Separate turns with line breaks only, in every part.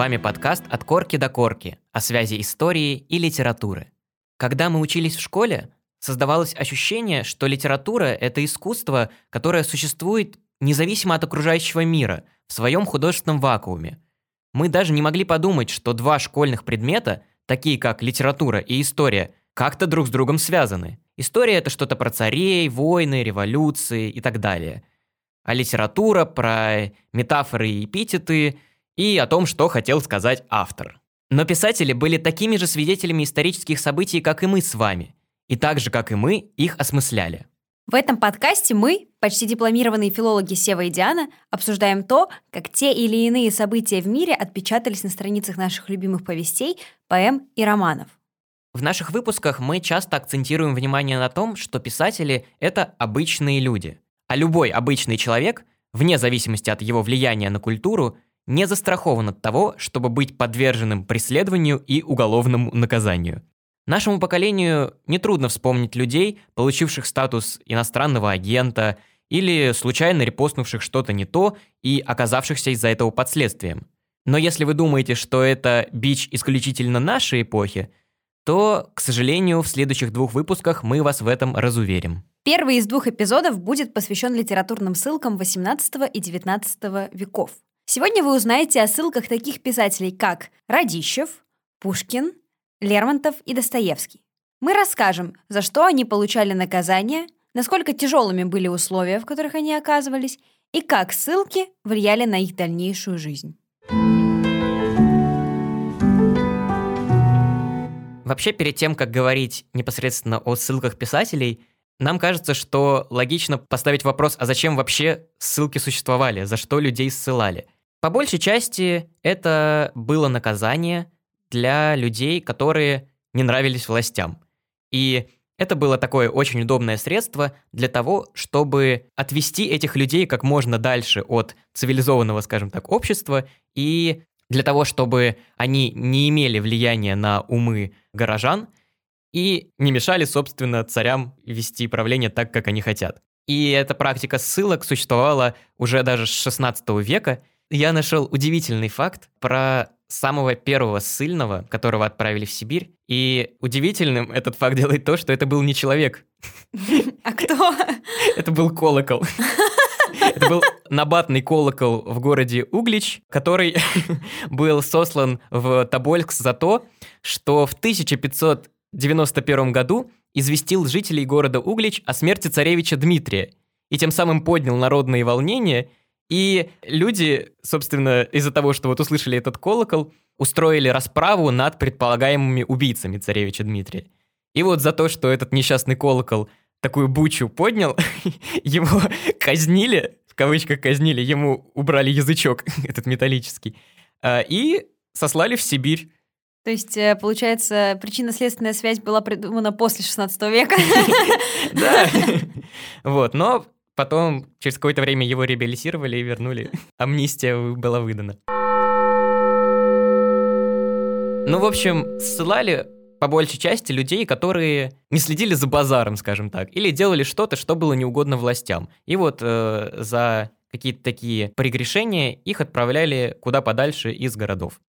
вами подкаст «От корки до корки» о связи истории и литературы. Когда мы учились в школе, создавалось ощущение, что литература — это искусство, которое существует независимо от окружающего мира, в своем художественном вакууме. Мы даже не могли подумать, что два школьных предмета, такие как литература и история, как-то друг с другом связаны. История — это что-то про царей, войны, революции и так далее. А литература — про метафоры и эпитеты и о том, что хотел сказать автор. Но писатели были такими же свидетелями исторических событий, как и мы с вами, и так же, как и мы, их осмысляли.
В этом подкасте мы, почти дипломированные филологи Сева и Диана, обсуждаем то, как те или иные события в мире отпечатались на страницах наших любимых повестей, поэм и романов.
В наших выпусках мы часто акцентируем внимание на том, что писатели — это обычные люди. А любой обычный человек, вне зависимости от его влияния на культуру, не застрахован от того, чтобы быть подверженным преследованию и уголовному наказанию. Нашему поколению нетрудно вспомнить людей, получивших статус иностранного агента или случайно репостнувших что-то не то и оказавшихся из-за этого под следствием. Но если вы думаете, что это бич исключительно нашей эпохи, то, к сожалению, в следующих двух выпусках мы вас в этом разуверим.
Первый из двух эпизодов будет посвящен литературным ссылкам XVIII и XIX веков. Сегодня вы узнаете о ссылках таких писателей, как Радищев, Пушкин, Лермонтов и Достоевский. Мы расскажем, за что они получали наказание, насколько тяжелыми были условия, в которых они оказывались, и как ссылки влияли на их дальнейшую жизнь.
Вообще, перед тем, как говорить непосредственно о ссылках писателей, нам кажется, что логично поставить вопрос, а зачем вообще ссылки существовали, за что людей ссылали. По большей части это было наказание для людей, которые не нравились властям. И это было такое очень удобное средство для того, чтобы отвести этих людей как можно дальше от цивилизованного, скажем так, общества и для того, чтобы они не имели влияния на умы горожан и не мешали, собственно, царям вести правление так, как они хотят. И эта практика ссылок существовала уже даже с 16 века. Я нашел удивительный факт про самого первого ссыльного, которого отправили в Сибирь. И удивительным этот факт делает то, что это был не человек.
А кто?
Это был колокол. Это был набатный колокол в городе Углич, который был сослан в Тобольск за то, что в 1591 году известил жителей города Углич о смерти царевича Дмитрия и тем самым поднял народные волнения, и люди, собственно, из-за того, что вот услышали этот колокол, устроили расправу над предполагаемыми убийцами царевича Дмитрия. И вот за то, что этот несчастный колокол такую бучу поднял, его казнили, в кавычках казнили, ему убрали язычок этот металлический, а, и сослали в Сибирь.
То есть, э, получается, причинно-следственная связь была придумана после 16 века?
Да. Вот, но потом через какое-то время его реабилитировали и вернули. Амнистия была выдана. Ну, в общем, ссылали по большей части людей, которые не следили за базаром, скажем так, или делали что-то, что было неугодно властям. И вот э, за какие-то такие прегрешения их отправляли куда подальше из городов.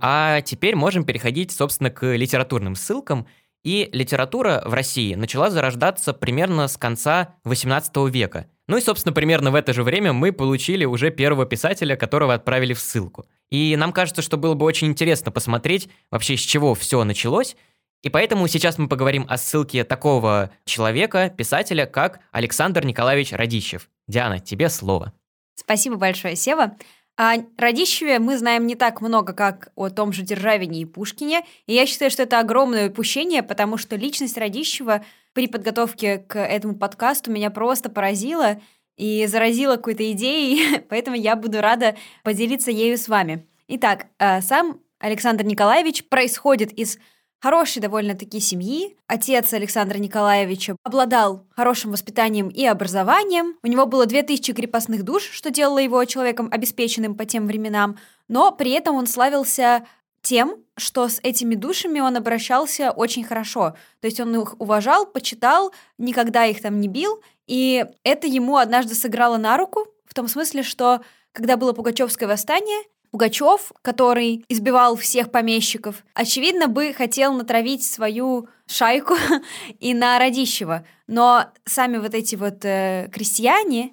А теперь можем переходить, собственно, к литературным ссылкам. И литература в России начала зарождаться примерно с конца XVIII века – ну и, собственно, примерно в это же время мы получили уже первого писателя, которого отправили в ссылку. И нам кажется, что было бы очень интересно посмотреть вообще, с чего все началось. И поэтому сейчас мы поговорим о ссылке такого человека, писателя, как Александр Николаевич Радищев. Диана, тебе слово.
Спасибо большое, Сева. О Радищеве мы знаем не так много, как о том же Державине и Пушкине, и я считаю, что это огромное упущение, потому что личность Радищева при подготовке к этому подкасту меня просто поразила и заразила какой-то идеей, поэтому я буду рада поделиться ею с вами. Итак, э, сам Александр Николаевич происходит из хорошей довольно-таки семьи. Отец Александра Николаевича обладал хорошим воспитанием и образованием. У него было 2000 крепостных душ, что делало его человеком обеспеченным по тем временам. Но при этом он славился тем, что с этими душами он обращался очень хорошо. То есть он их уважал, почитал, никогда их там не бил. И это ему однажды сыграло на руку, в том смысле, что когда было Пугачевское восстание, Пугачев, который избивал всех помещиков, очевидно бы хотел натравить свою шайку и на Радищева. Но сами вот эти вот э, крестьяне,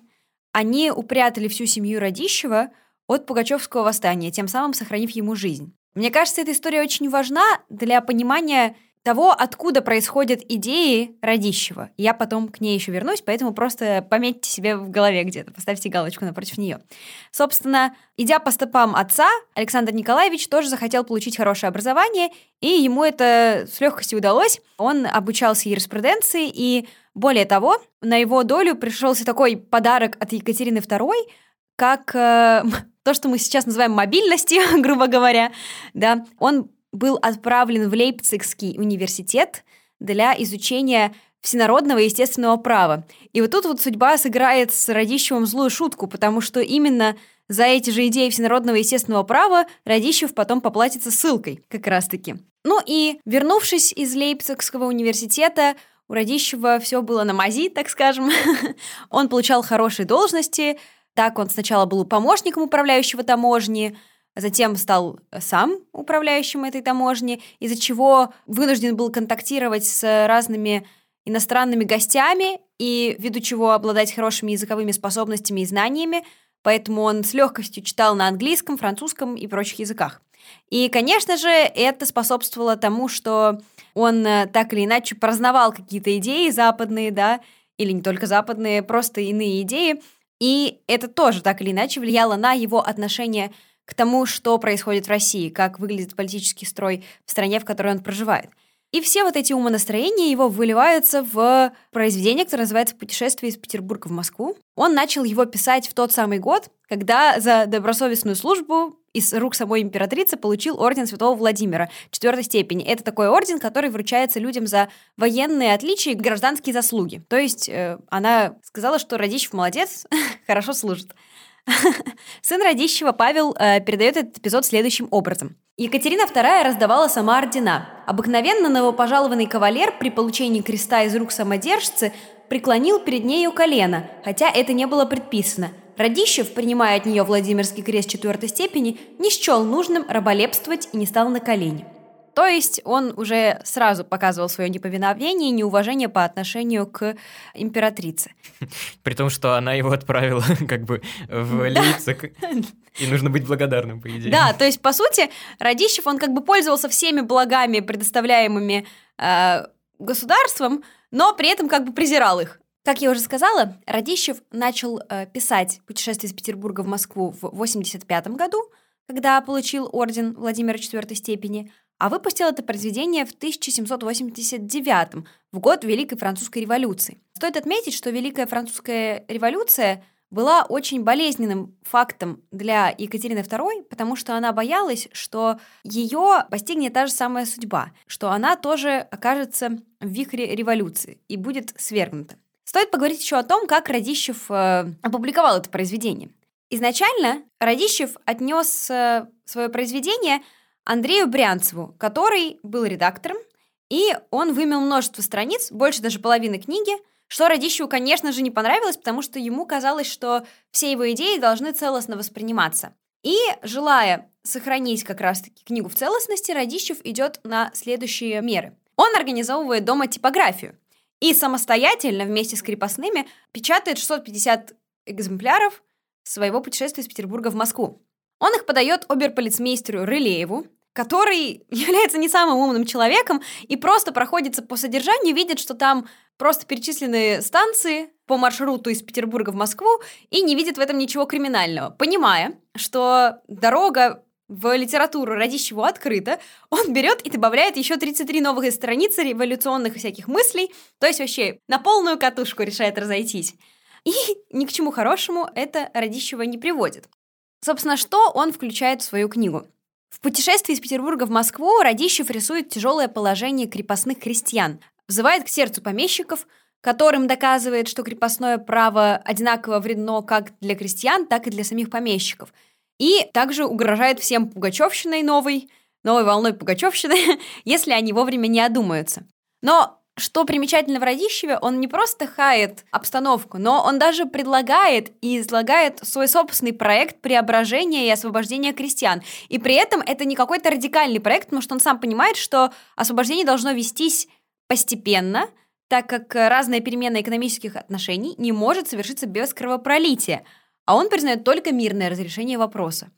они упрятали всю семью Радищева от Пугачевского восстания, тем самым сохранив ему жизнь. Мне кажется, эта история очень важна для понимания того, откуда происходят идеи Радищева. Я потом к ней еще вернусь, поэтому просто пометьте себе в голове где-то, поставьте галочку напротив нее. Собственно, идя по стопам отца, Александр Николаевич тоже захотел получить хорошее образование, и ему это с легкостью удалось. Он обучался юриспруденции, и более того, на его долю пришелся такой подарок от Екатерины II, как э, то, что мы сейчас называем мобильностью, грубо говоря, да, он был отправлен в Лейпцигский университет для изучения всенародного естественного права. И вот тут вот судьба сыграет с Радищевым злую шутку, потому что именно за эти же идеи всенародного естественного права Радищев потом поплатится ссылкой, как раз-таки. Ну и, вернувшись из Лейпцигского университета, у Радищева все было на мази, так скажем. он получал хорошие должности, так он сначала был помощником управляющего таможни, затем стал сам управляющим этой таможни, из-за чего вынужден был контактировать с разными иностранными гостями и ввиду чего обладать хорошими языковыми способностями и знаниями, поэтому он с легкостью читал на английском, французском и прочих языках. И, конечно же, это способствовало тому, что он э, так или иначе праздновал какие-то идеи западные, да, или не только западные, просто иные идеи, и это тоже так или иначе влияло на его отношение к тому, что происходит в России, как выглядит политический строй в стране, в которой он проживает. И все вот эти умонастроения его выливаются в произведение, которое называется «Путешествие из Петербурга в Москву». Он начал его писать в тот самый год, когда за добросовестную службу из рук самой императрицы получил орден Святого Владимира четвертой степени. Это такой орден, который вручается людям за военные отличия и гражданские заслуги. То есть э, она сказала, что Радищев молодец, хорошо служит. Сын Радищева Павел э, передает этот эпизод следующим образом. Екатерина II раздавала сама ордена. Обыкновенно новопожалованный кавалер при получении креста из рук самодержцы преклонил перед нею колено, хотя это не было предписано – Радищев, принимая от нее Владимирский крест четвертой степени, не счел нужным раболепствовать и не стал на колени. То есть он уже сразу показывал свое неповиновение и неуважение по отношению к императрице.
При том, что она его отправила как бы в Лейпциг. И нужно быть благодарным, по идее.
Да, то есть, по сути, Радищев, он как бы пользовался всеми благами, предоставляемыми э, государством, но при этом как бы презирал их. Как я уже сказала, Радищев начал э, писать «Путешествие из Петербурга в Москву» в 1985 году, когда получил орден Владимира IV степени, а выпустил это произведение в 1789, в год Великой Французской революции. Стоит отметить, что Великая Французская революция была очень болезненным фактом для Екатерины II, потому что она боялась, что ее постигнет та же самая судьба, что она тоже окажется в вихре революции и будет свергнута. Стоит поговорить еще о том, как Радищев э, опубликовал это произведение. Изначально Радищев отнес э, свое произведение Андрею Брянцеву, который был редактором, и он вымел множество страниц, больше даже половины книги, что Радищеву, конечно же, не понравилось, потому что ему казалось, что все его идеи должны целостно восприниматься. И, желая сохранить как раз-таки книгу в целостности, Радищев идет на следующие меры. Он организовывает дома типографию, и самостоятельно вместе с крепостными печатает 650 экземпляров своего путешествия из Петербурга в Москву. Он их подает оберполицмейстеру Рылееву, который является не самым умным человеком и просто проходится по содержанию, видит, что там просто перечислены станции по маршруту из Петербурга в Москву и не видит в этом ничего криминального, понимая, что дорога в литературу Радищеву открыто, он берет и добавляет еще 33 новых страницы революционных всяких мыслей, то есть вообще на полную катушку решает разойтись. И ни к чему хорошему это Радищева не приводит. Собственно, что он включает в свою книгу? В путешествии из Петербурга в Москву Радищев рисует тяжелое положение крепостных крестьян, взывает к сердцу помещиков, которым доказывает, что крепостное право одинаково вредно как для крестьян, так и для самих помещиков – и также угрожает всем пугачевщиной новой, новой волной пугачевщины, если они вовремя не одумаются. Но что примечательно в Радищеве, он не просто хает обстановку, но он даже предлагает и излагает свой собственный проект преображения и освобождения крестьян. И при этом это не какой-то радикальный проект, потому что он сам понимает, что освобождение должно вестись постепенно, так как разная перемена экономических отношений не может совершиться без кровопролития, а он признает только мирное разрешение вопроса.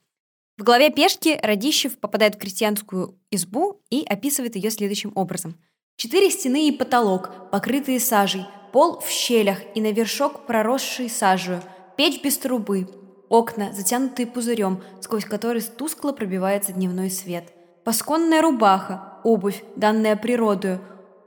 В главе «Пешки» Радищев попадает в крестьянскую избу и описывает ее следующим образом – Четыре стены и потолок, покрытые сажей, пол в щелях и на вершок проросший сажею, печь без трубы, окна, затянутые пузырем, сквозь который тускло пробивается дневной свет. Пасконная рубаха, обувь, данная природою,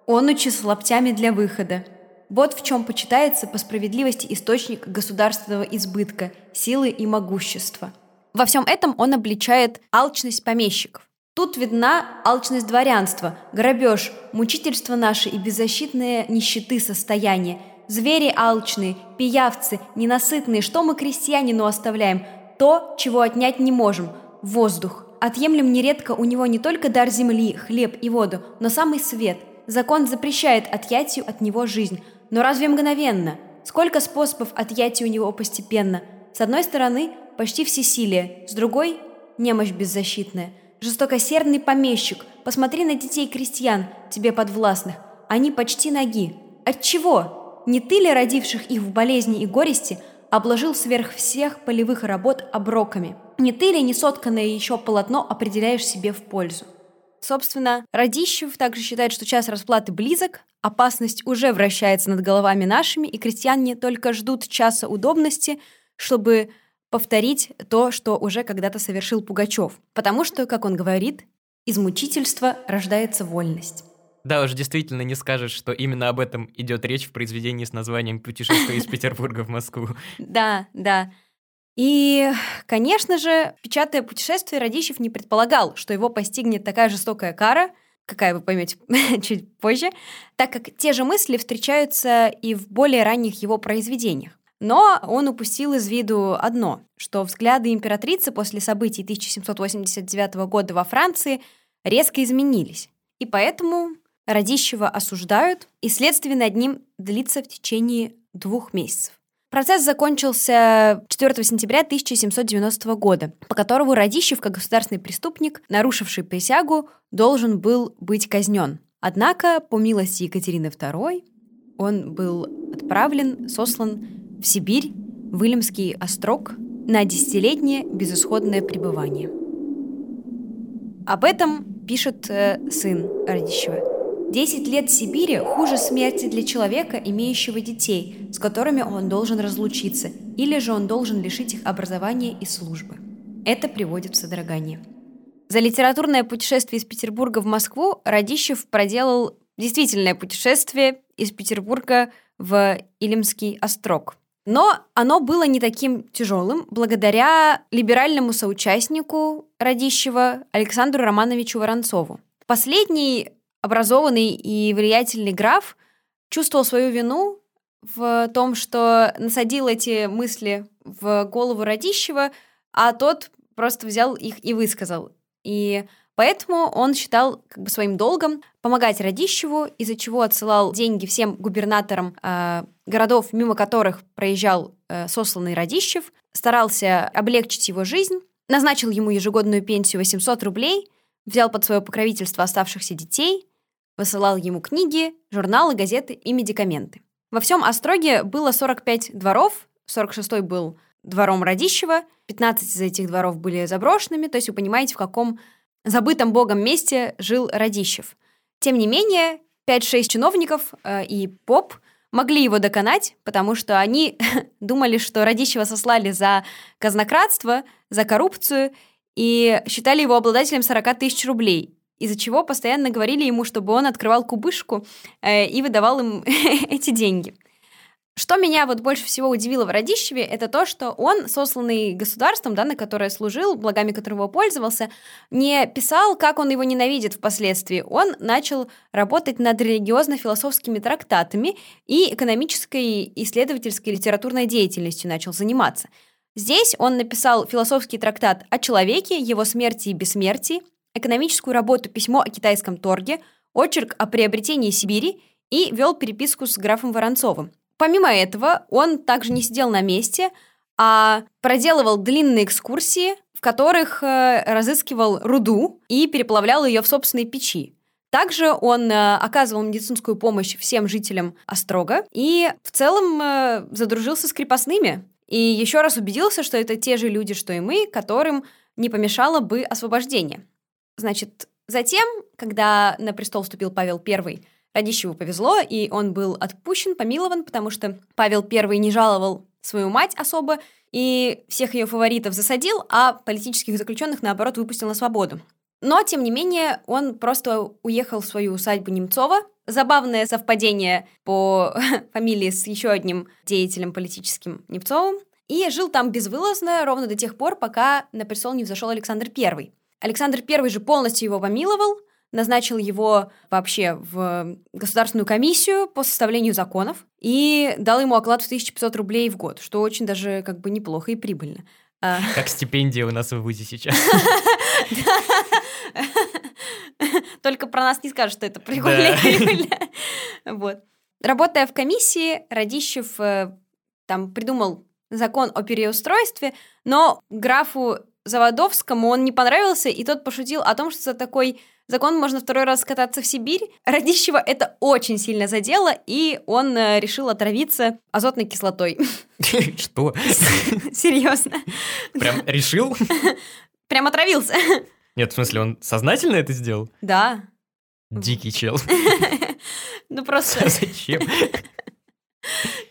онучи с лаптями для выхода. Вот в чем почитается по справедливости источник государственного избытка, силы и могущества. Во всем этом он обличает алчность помещиков. Тут видна алчность дворянства, грабеж, мучительство наше и беззащитные нищеты состояние. Звери алчные, пиявцы, ненасытные, что мы крестьянину оставляем? То, чего отнять не можем – воздух. Отъемлем нередко у него не только дар земли, хлеб и воду, но самый свет. Закон запрещает отъятию от него жизнь. Но разве мгновенно? Сколько способов отъятия у него постепенно? С одной стороны – почти всесилие, с другой – немощь беззащитная – Жестокосердный помещик, посмотри на детей крестьян, тебе подвластных. Они почти ноги. От чего? Не ты ли, родивших их в болезни и горести, обложил сверх всех полевых работ оброками? Не ты ли несотканное еще полотно определяешь себе в пользу? Собственно, Радищев также считает, что час расплаты близок, опасность уже вращается над головами нашими, и крестьяне только ждут часа удобности, чтобы повторить то, что уже когда-то совершил Пугачев. Потому что, как он говорит, из мучительства рождается вольность.
Да, уж действительно не скажешь, что именно об этом идет речь в произведении с названием «Путешествие из Петербурга в Москву».
Да, да. И, конечно же, печатая путешествие, Радищев не предполагал, что его постигнет такая жестокая кара, какая вы поймете чуть позже, так как те же мысли встречаются и в более ранних его произведениях. Но он упустил из виду одно, что взгляды императрицы после событий 1789 года во Франции резко изменились. И поэтому Радищева осуждают, и следствие над ним длится в течение двух месяцев. Процесс закончился 4 сентября 1790 года, по которому Радищев, как государственный преступник, нарушивший присягу, должен был быть казнен. Однако, по милости Екатерины II, он был отправлен, сослан в Сибирь, в Илимский острог на десятилетнее безысходное пребывание. Об этом пишет э, сын Радищева. Десять лет в Сибири хуже смерти для человека, имеющего детей, с которыми он должен разлучиться, или же он должен лишить их образования и службы. Это приводит в содрогание. За литературное путешествие из Петербурга в Москву Радищев проделал действительное путешествие из Петербурга в Илимский острог. Но оно было не таким тяжелым благодаря либеральному соучастнику Радищева Александру Романовичу Воронцову. Последний образованный и влиятельный граф чувствовал свою вину в том, что насадил эти мысли в голову Радищева, а тот просто взял их и высказал. И Поэтому он считал как бы своим долгом помогать Радищеву, из-за чего отсылал деньги всем губернаторам э, городов, мимо которых проезжал э, сосланный Радищев, старался облегчить его жизнь, назначил ему ежегодную пенсию 800 рублей, взял под свое покровительство оставшихся детей, высылал ему книги, журналы, газеты и медикаменты. Во всем Остроге было 45 дворов, 46-й был двором Радищева, 15 из этих дворов были заброшенными, то есть вы понимаете, в каком забытом богом месте жил Радищев. Тем не менее, 5-6 чиновников э, и поп могли его доконать, потому что они думали, что Радищева сослали за казнократство, за коррупцию и считали его обладателем 40 тысяч рублей, из-за чего постоянно говорили ему, чтобы он открывал кубышку э, и выдавал им эти деньги. Что меня вот больше всего удивило в Радищеве, это то, что он, сосланный государством, да, на которое служил, благами которого пользовался, не писал, как он его ненавидит впоследствии. Он начал работать над религиозно-философскими трактатами и экономической, исследовательской, литературной деятельностью начал заниматься. Здесь он написал философский трактат о человеке, его смерти и бессмертии, экономическую работу «Письмо о китайском торге», очерк о приобретении Сибири и вел переписку с графом Воронцовым. Помимо этого, он также не сидел на месте, а проделывал длинные экскурсии, в которых э, разыскивал руду и переплавлял ее в собственной печи. Также он э, оказывал медицинскую помощь всем жителям Острога и в целом э, задружился с крепостными. И еще раз убедился, что это те же люди, что и мы, которым не помешало бы освобождение. Значит, затем, когда на престол вступил Павел I, Радищеву повезло, и он был отпущен, помилован, потому что Павел I не жаловал свою мать особо, и всех ее фаворитов засадил, а политических заключенных, наоборот, выпустил на свободу. Но, тем не менее, он просто уехал в свою усадьбу Немцова. Забавное совпадение по фамилии с еще одним деятелем политическим Немцовым. И жил там безвылазно ровно до тех пор, пока на престол не взошел Александр I. Александр I же полностью его помиловал, назначил его вообще в государственную комиссию по составлению законов и дал ему оклад в 1500 рублей в год, что очень даже как бы неплохо и прибыльно.
А. Как стипендия у нас в ВУЗе сейчас.
Только про нас не скажут, что это прикольно. Вот. Работая в комиссии, Радищев э, там придумал закон о переустройстве, но графу Заводовскому он не понравился, и тот пошутил о том, что за такой закон можно второй раз кататься в Сибирь. Радищева это очень сильно задело, и он э, решил отравиться азотной кислотой.
Что?
Серьезно.
Прям решил?
Прям отравился.
Нет, в смысле, он сознательно это сделал?
Да.
Дикий чел.
Ну просто...
Зачем?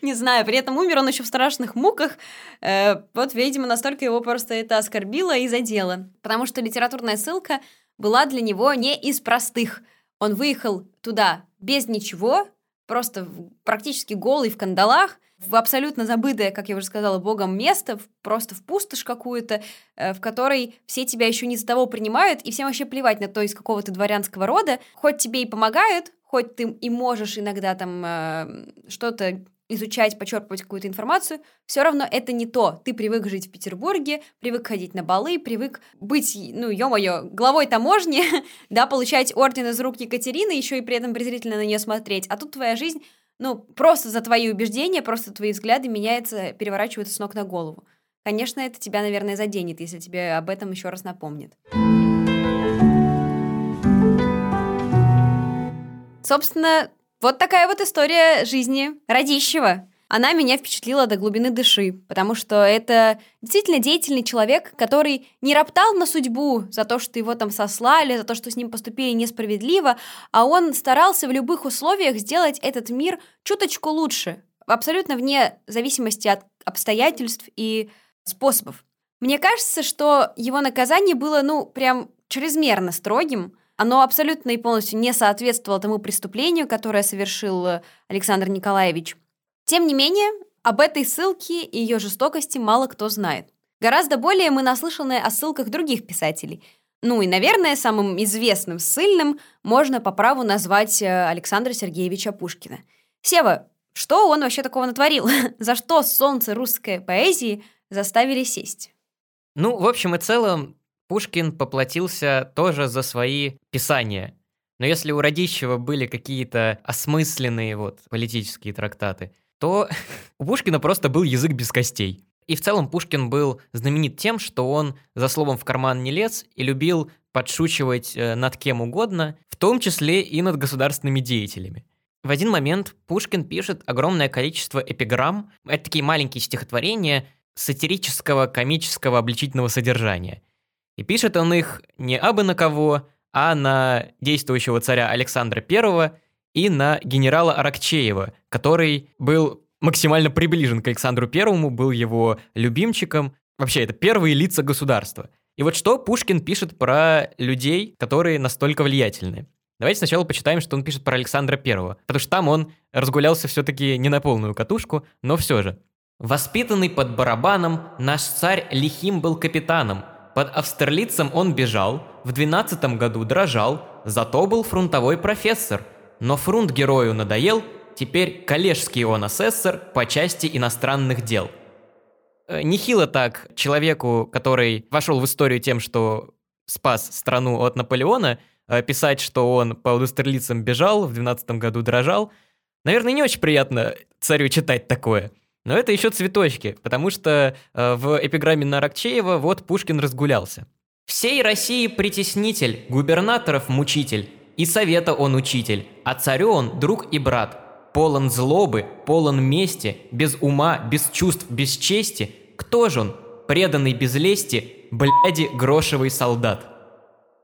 Не знаю, при этом умер он еще в страшных муках. Э, вот, видимо, настолько его просто это оскорбило и задело. Потому что литературная ссылка была для него не из простых. Он выехал туда без ничего, просто практически голый в кандалах, в абсолютно забытое, как я уже сказала, богом место, просто в пустошь какую-то, э, в которой все тебя еще не за того принимают, и всем вообще плевать на то, из какого ты дворянского рода. Хоть тебе и помогают, хоть ты и можешь иногда там э, что-то изучать, почерпывать какую-то информацию, все равно это не то. Ты привык жить в Петербурге, привык ходить на балы, привык быть, ну, ё-моё, главой таможни, да, получать орден из рук Екатерины, еще и при этом презрительно на нее смотреть. А тут твоя жизнь, ну, просто за твои убеждения, просто твои взгляды меняются, переворачиваются с ног на голову. Конечно, это тебя, наверное, заденет, если тебе об этом еще раз напомнит. Собственно, вот такая вот история жизни Радищева. Она меня впечатлила до глубины души, потому что это действительно деятельный человек, который не роптал на судьбу за то, что его там сослали, за то, что с ним поступили несправедливо, а он старался в любых условиях сделать этот мир чуточку лучше, абсолютно вне зависимости от обстоятельств и способов. Мне кажется, что его наказание было, ну, прям чрезмерно строгим, оно абсолютно и полностью не соответствовало тому преступлению, которое совершил э, Александр Николаевич. Тем не менее, об этой ссылке и ее жестокости мало кто знает. Гораздо более мы наслышаны о ссылках других писателей. Ну и, наверное, самым известным ссыльным можно по праву назвать э, Александра Сергеевича Пушкина. Сева, что он вообще такого натворил? За что солнце русской поэзии заставили сесть?
Ну, в общем и целом, Пушкин поплатился тоже за свои писания. Но если у Радищева были какие-то осмысленные вот политические трактаты, то у Пушкина просто был язык без костей. И в целом Пушкин был знаменит тем, что он за словом в карман не лез и любил подшучивать э, над кем угодно, в том числе и над государственными деятелями. В один момент Пушкин пишет огромное количество эпиграмм, это такие маленькие стихотворения сатирического, комического, обличительного содержания – и пишет он их не абы на кого, а на действующего царя Александра I и на генерала Аракчеева, который был максимально приближен к Александру Первому, был его любимчиком. Вообще, это первые лица государства. И вот что Пушкин пишет про людей, которые настолько влиятельны. Давайте сначала почитаем, что он пишет про Александра Первого, потому что там он разгулялся все-таки не на полную катушку, но все же. «Воспитанный под барабаном, наш царь лихим был капитаном, под Австерлицем он бежал, в двенадцатом году дрожал, зато был фронтовой профессор. Но фрунт герою надоел, теперь коллежский он асессор по части иностранных дел. Э, нехило так человеку, который вошел в историю тем, что спас страну от Наполеона, э, писать, что он по удостерлицам бежал, в 12 году дрожал. Наверное, не очень приятно царю читать такое. Но это еще цветочки, потому что э, в эпиграмме на Аракчеева вот Пушкин разгулялся. «Всей России притеснитель, губернаторов мучитель, и совета он учитель, а царю он друг и брат, полон злобы, полон мести, без ума, без чувств, без чести. Кто же он? Преданный без лести, бляди грошевый солдат».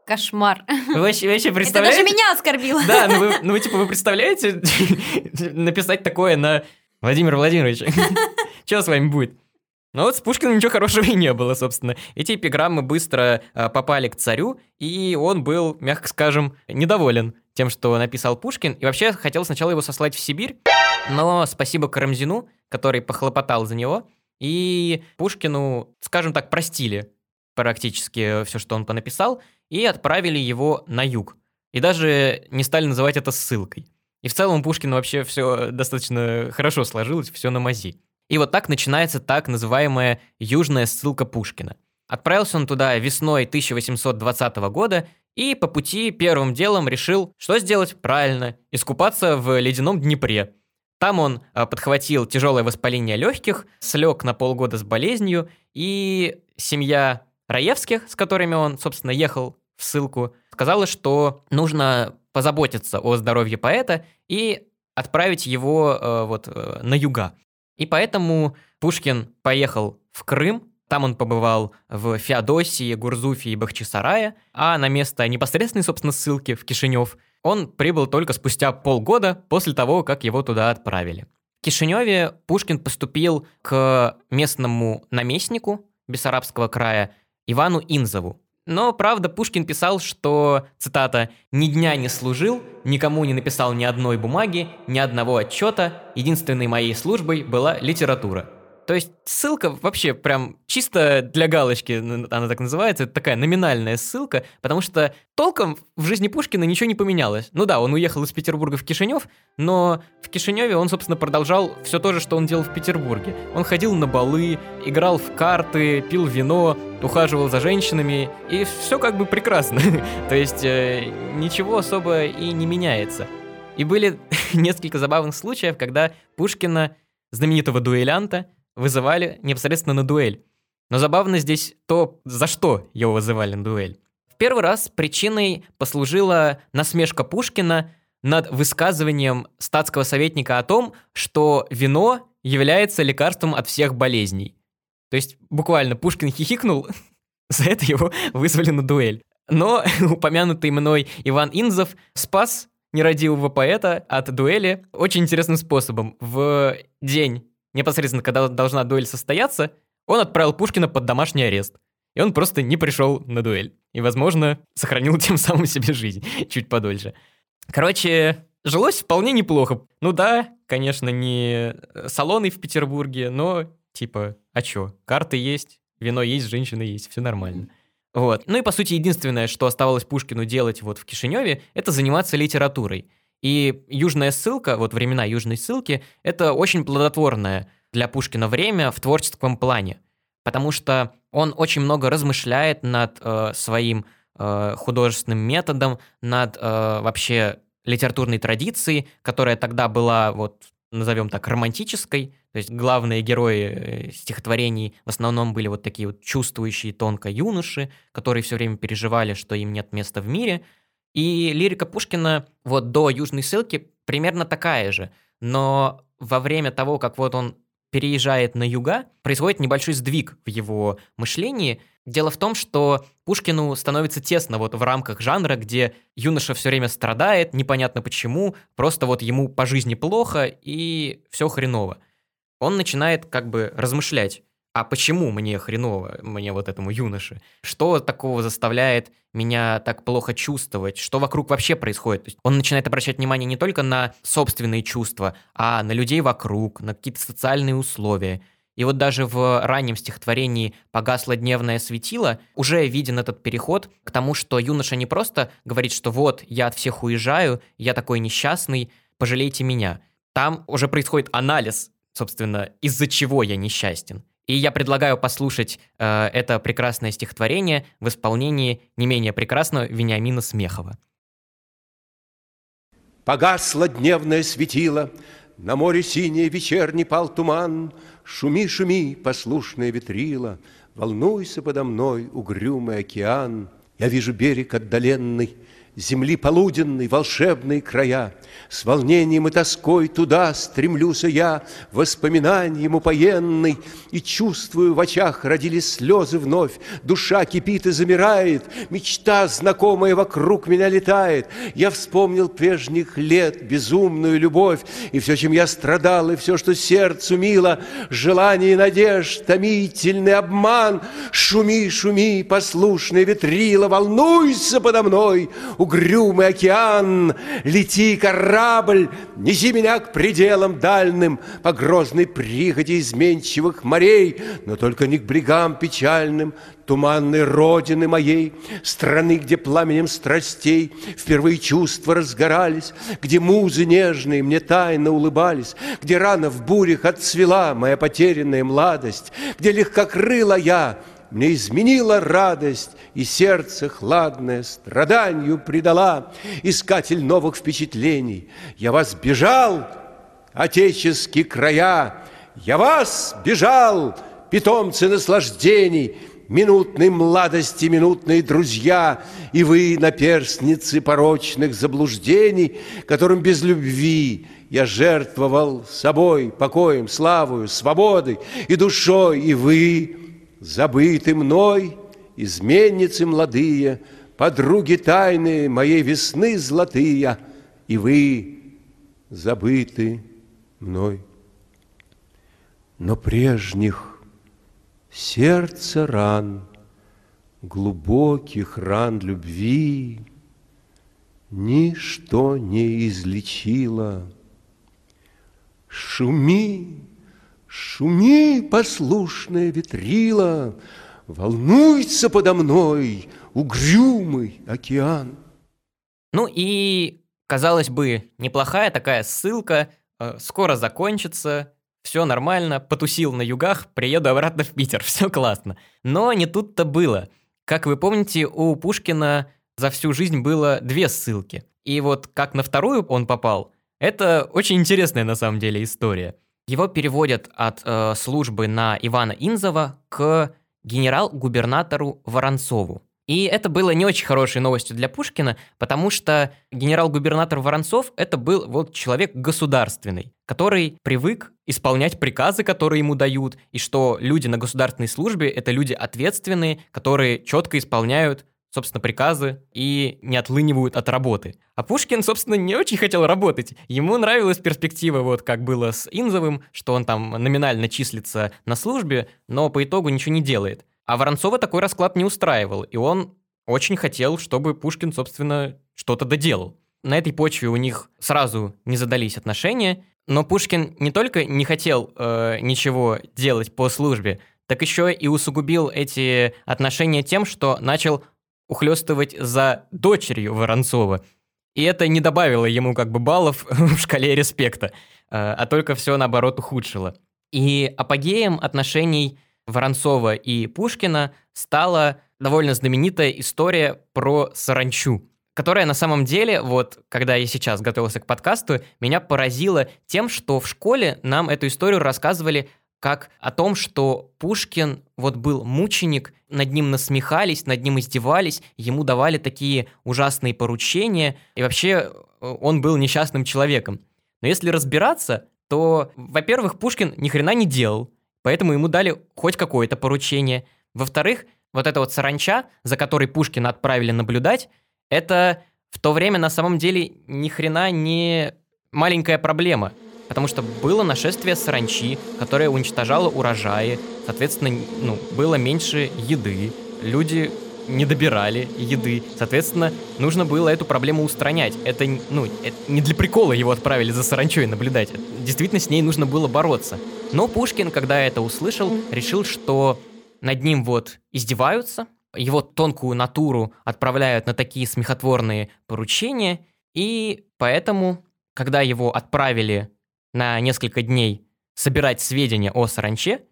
Кошмар.
Вы вообще, вообще
Это
представляете?
даже меня оскорбило.
Да, ну вы, ну вы типа вы представляете написать такое на Владимир Владимирович? Что с вами будет? Ну вот с Пушкиным ничего хорошего и не было, собственно. Эти эпиграммы быстро э, попали к царю, и он был, мягко скажем, недоволен тем, что написал Пушкин, и вообще хотел сначала его сослать в Сибирь, но спасибо Карамзину, который похлопотал за него, и Пушкину, скажем так, простили практически все, что он понаписал, и отправили его на юг. И даже не стали называть это ссылкой. И в целом у Пушкина вообще все достаточно хорошо сложилось, все на мази. И вот так начинается так называемая «южная ссылка Пушкина». Отправился он туда весной 1820 года и по пути первым делом решил, что сделать правильно, искупаться в ледяном Днепре. Там он а, подхватил тяжелое воспаление легких, слег на полгода с болезнью, и семья Раевских, с которыми он, собственно, ехал в ссылку, сказала, что нужно позаботиться о здоровье поэта и отправить его э, вот э, на юга. И поэтому Пушкин поехал в Крым, там он побывал в Феодосии, Гурзуфе и Бахчисарае, а на место непосредственной, собственно, ссылки в Кишинев он прибыл только спустя полгода после того, как его туда отправили. В Кишиневе Пушкин поступил к местному наместнику Бессарабского края Ивану Инзову. Но, правда, Пушкин писал, что, цитата, «ни дня не служил, никому не написал ни одной бумаги, ни одного отчета, единственной моей службой была литература». То есть ссылка вообще прям чисто для галочки, она так называется, это такая номинальная ссылка, потому что толком в жизни Пушкина ничего не поменялось. Ну да, он уехал из Петербурга в Кишинев, но в Кишиневе он, собственно, продолжал все то же, что он делал в Петербурге. Он ходил на балы, играл в карты, пил вино, ухаживал за женщинами, и все как бы прекрасно. То есть э, ничего особо и не меняется. И были несколько забавных случаев, когда Пушкина, знаменитого дуэлянта, вызывали непосредственно на дуэль. Но забавно здесь то, за что его вызывали на дуэль. В первый раз причиной послужила насмешка Пушкина над высказыванием статского советника о том, что вино является лекарством от всех болезней. То есть буквально Пушкин хихикнул, за это его вызвали на дуэль. Но упомянутый мной Иван Инзов спас нерадивого поэта от дуэли очень интересным способом. В день непосредственно, когда должна дуэль состояться, он отправил Пушкина под домашний арест. И он просто не пришел на дуэль. И, возможно, сохранил тем самым себе жизнь чуть подольше. Короче, жилось вполне неплохо. Ну да, конечно, не салоны в Петербурге, но типа, а чё? Карты есть, вино есть, женщины есть, все нормально. Вот. Ну и, по сути, единственное, что оставалось Пушкину делать вот в Кишиневе, это заниматься литературой. И южная ссылка, вот времена южной ссылки, это очень плодотворное для Пушкина время в творческом плане, потому что он очень много размышляет над э, своим э, художественным методом, над э, вообще литературной традицией, которая тогда была, вот назовем так, романтической, то есть главные герои э, стихотворений в основном были вот такие вот чувствующие тонко юноши, которые все время переживали, что им нет места в мире, и лирика Пушкина вот до «Южной ссылки» примерно такая же. Но во время того, как вот он переезжает на юга, происходит небольшой сдвиг в его мышлении. Дело в том, что Пушкину становится тесно вот в рамках жанра, где юноша все время страдает, непонятно почему, просто вот ему по жизни плохо и все хреново. Он начинает как бы размышлять, а почему мне хреново, мне вот этому юноше? Что такого заставляет меня так плохо чувствовать? Что вокруг вообще происходит? То есть он начинает обращать внимание не только на собственные чувства, а на людей вокруг, на какие-то социальные условия. И вот даже в раннем стихотворении «Погасло дневное светило» уже виден этот переход к тому, что юноша не просто говорит, что вот, я от всех уезжаю, я такой несчастный, пожалейте меня. Там уже происходит анализ, собственно, из-за чего я несчастен. И я предлагаю послушать э, это прекрасное стихотворение в исполнении не менее прекрасного Вениамина Смехова.
Погасло дневное светило, на море синее вечерний пал туман. Шуми, шуми, послушное ветрило, волнуйся подо мной, угрюмый океан. Я вижу берег отдаленный, земли полуденной, волшебные края. С волнением и тоской туда стремлюсь я, воспоминанием упоенный, и чувствую, в очах родились слезы вновь, душа кипит и замирает, мечта знакомая вокруг меня летает. Я вспомнил прежних лет безумную любовь, и все, чем я страдал, и все, что сердцу мило, желание и надежд, томительный обман. Шуми, шуми, послушный ветрила, волнуйся подо мной, угрюмый океан, лети, корабль, неси меня к пределам дальним, по грозной прихоти изменчивых морей, но только не к брегам печальным, туманной родины моей, страны, где пламенем страстей впервые чувства разгорались, где музы нежные мне тайно улыбались, где рано в бурях отцвела моя потерянная младость, где легкокрыла я, мне изменила радость, и сердце хладное страданию предала. Искатель новых впечатлений, я вас бежал, отеческие края, я вас бежал, питомцы наслаждений, минутной младости, минутные друзья, и вы, наперстницы порочных заблуждений, которым без любви я жертвовал собой, покоем, славою, свободой и душой, и вы, забыты мной, изменницы молодые, подруги тайные моей весны золотые, и вы забыты мной. Но прежних сердце ран, глубоких ран любви, ничто не излечило. Шуми, Шуми, послушная ветрила, Волнуется подо мной угрюмый океан.
Ну и, казалось бы, неплохая такая ссылка, э, скоро закончится, все нормально, потусил на югах, приеду обратно в Питер, все классно. Но не тут-то было. Как вы помните, у Пушкина за всю жизнь было две ссылки. И вот как на вторую он попал, это очень интересная на самом деле история. Его переводят от э, службы на Ивана Инзова к генерал-губернатору Воронцову. И это было не очень хорошей новостью для Пушкина, потому что генерал-губернатор Воронцов – это был вот человек государственный, который привык исполнять приказы, которые ему дают, и что люди на государственной службе – это люди ответственные, которые четко исполняют собственно, приказы и не отлынивают от работы. А Пушкин, собственно, не очень хотел работать. Ему нравилась перспектива, вот как было с Инзовым, что он там номинально числится на службе, но по итогу ничего не делает. А Воронцова такой расклад не устраивал, и он очень хотел, чтобы Пушкин, собственно, что-то доделал. На этой почве у них сразу не задались отношения, но Пушкин не только не хотел э, ничего делать по службе, так еще и усугубил эти отношения тем, что начал ухлёстывать за дочерью Воронцова. И это не добавило ему как бы баллов в шкале респекта, э, а только все наоборот ухудшило. И апогеем отношений Воронцова и Пушкина стала довольно знаменитая история про саранчу, которая на самом деле, вот когда я сейчас готовился к подкасту, меня поразила тем, что в школе нам эту историю рассказывали как о том, что Пушкин вот был мученик, над ним насмехались, над ним издевались, ему давали такие ужасные поручения, и вообще э, он был несчастным человеком. Но если разбираться, то, во-первых, Пушкин ни хрена не делал, поэтому ему дали хоть какое-то поручение. Во-вторых, вот эта вот саранча, за которой Пушкина отправили наблюдать, это в то время на самом деле ни хрена не маленькая проблема – потому что было нашествие саранчи, которое уничтожало урожаи, соответственно, ну, было меньше еды, люди не добирали еды, соответственно, нужно было эту проблему устранять. Это, ну, это не для прикола его отправили за саранчой наблюдать, действительно с ней нужно было бороться. Но Пушкин, когда это услышал, решил, что над ним вот издеваются, его тонкую натуру отправляют на такие смехотворные поручения, и поэтому, когда его отправили на несколько дней собирать сведения о саранче,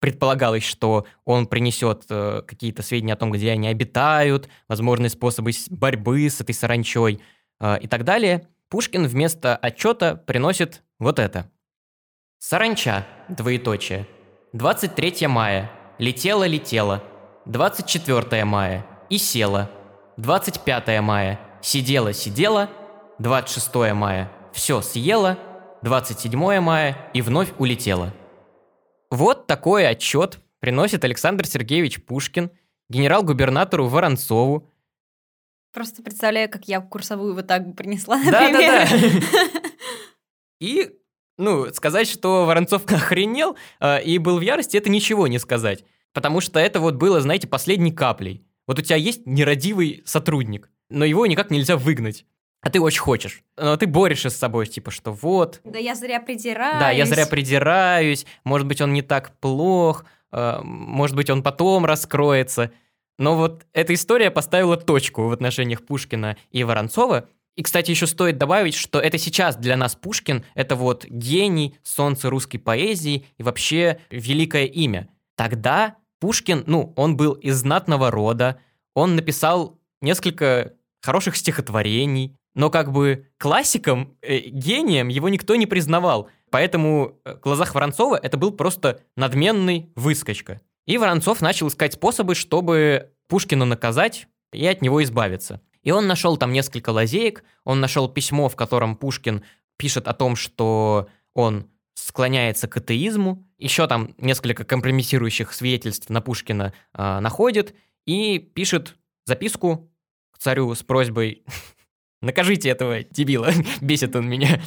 предполагалось, что он принесет э, какие-то сведения о том, где они обитают, возможные способы борьбы с этой саранчой э, и так далее, Пушкин вместо отчета приносит вот это. Саранча, двоеточие. 23 мая. Летела-летела. 24 мая. И села. 25 мая. Сидела-сидела. 26 мая. Все съела. 27 мая. И вновь улетела. Вот такой отчет приносит Александр Сергеевич Пушкин генерал-губернатору Воронцову.
Просто представляю, как я курсовую вот так бы принесла,
Да-да-да. И, ну, сказать, что Воронцов охренел э, и был в ярости, это ничего не сказать. Потому что это вот было, знаете, последней каплей. Вот у тебя есть нерадивый сотрудник, но его никак нельзя выгнать. А ты очень хочешь. Но ты борешься с собой, типа, что вот...
Да я зря придираюсь.
Да, я зря придираюсь, может быть, он не так плох, э, может быть, он потом раскроется. Но вот эта история поставила точку в отношениях Пушкина и Воронцова. И, кстати, еще стоит добавить, что это сейчас для нас Пушкин – это вот гений, солнце русской поэзии и вообще великое имя. Тогда Пушкин, ну, он был из знатного рода, он написал несколько хороших стихотворений, но как бы классиком, э, гением его никто не признавал. Поэтому э, в глазах Воронцова это был просто надменный выскочка. И Воронцов начал искать способы, чтобы Пушкина наказать и от него избавиться. И он нашел там несколько лазеек, он нашел письмо, в котором Пушкин пишет о том, что он склоняется к атеизму, еще там несколько компрометирующих свидетельств на Пушкина э, находит и пишет записку к царю с просьбой Накажите этого дебила, бесит он меня.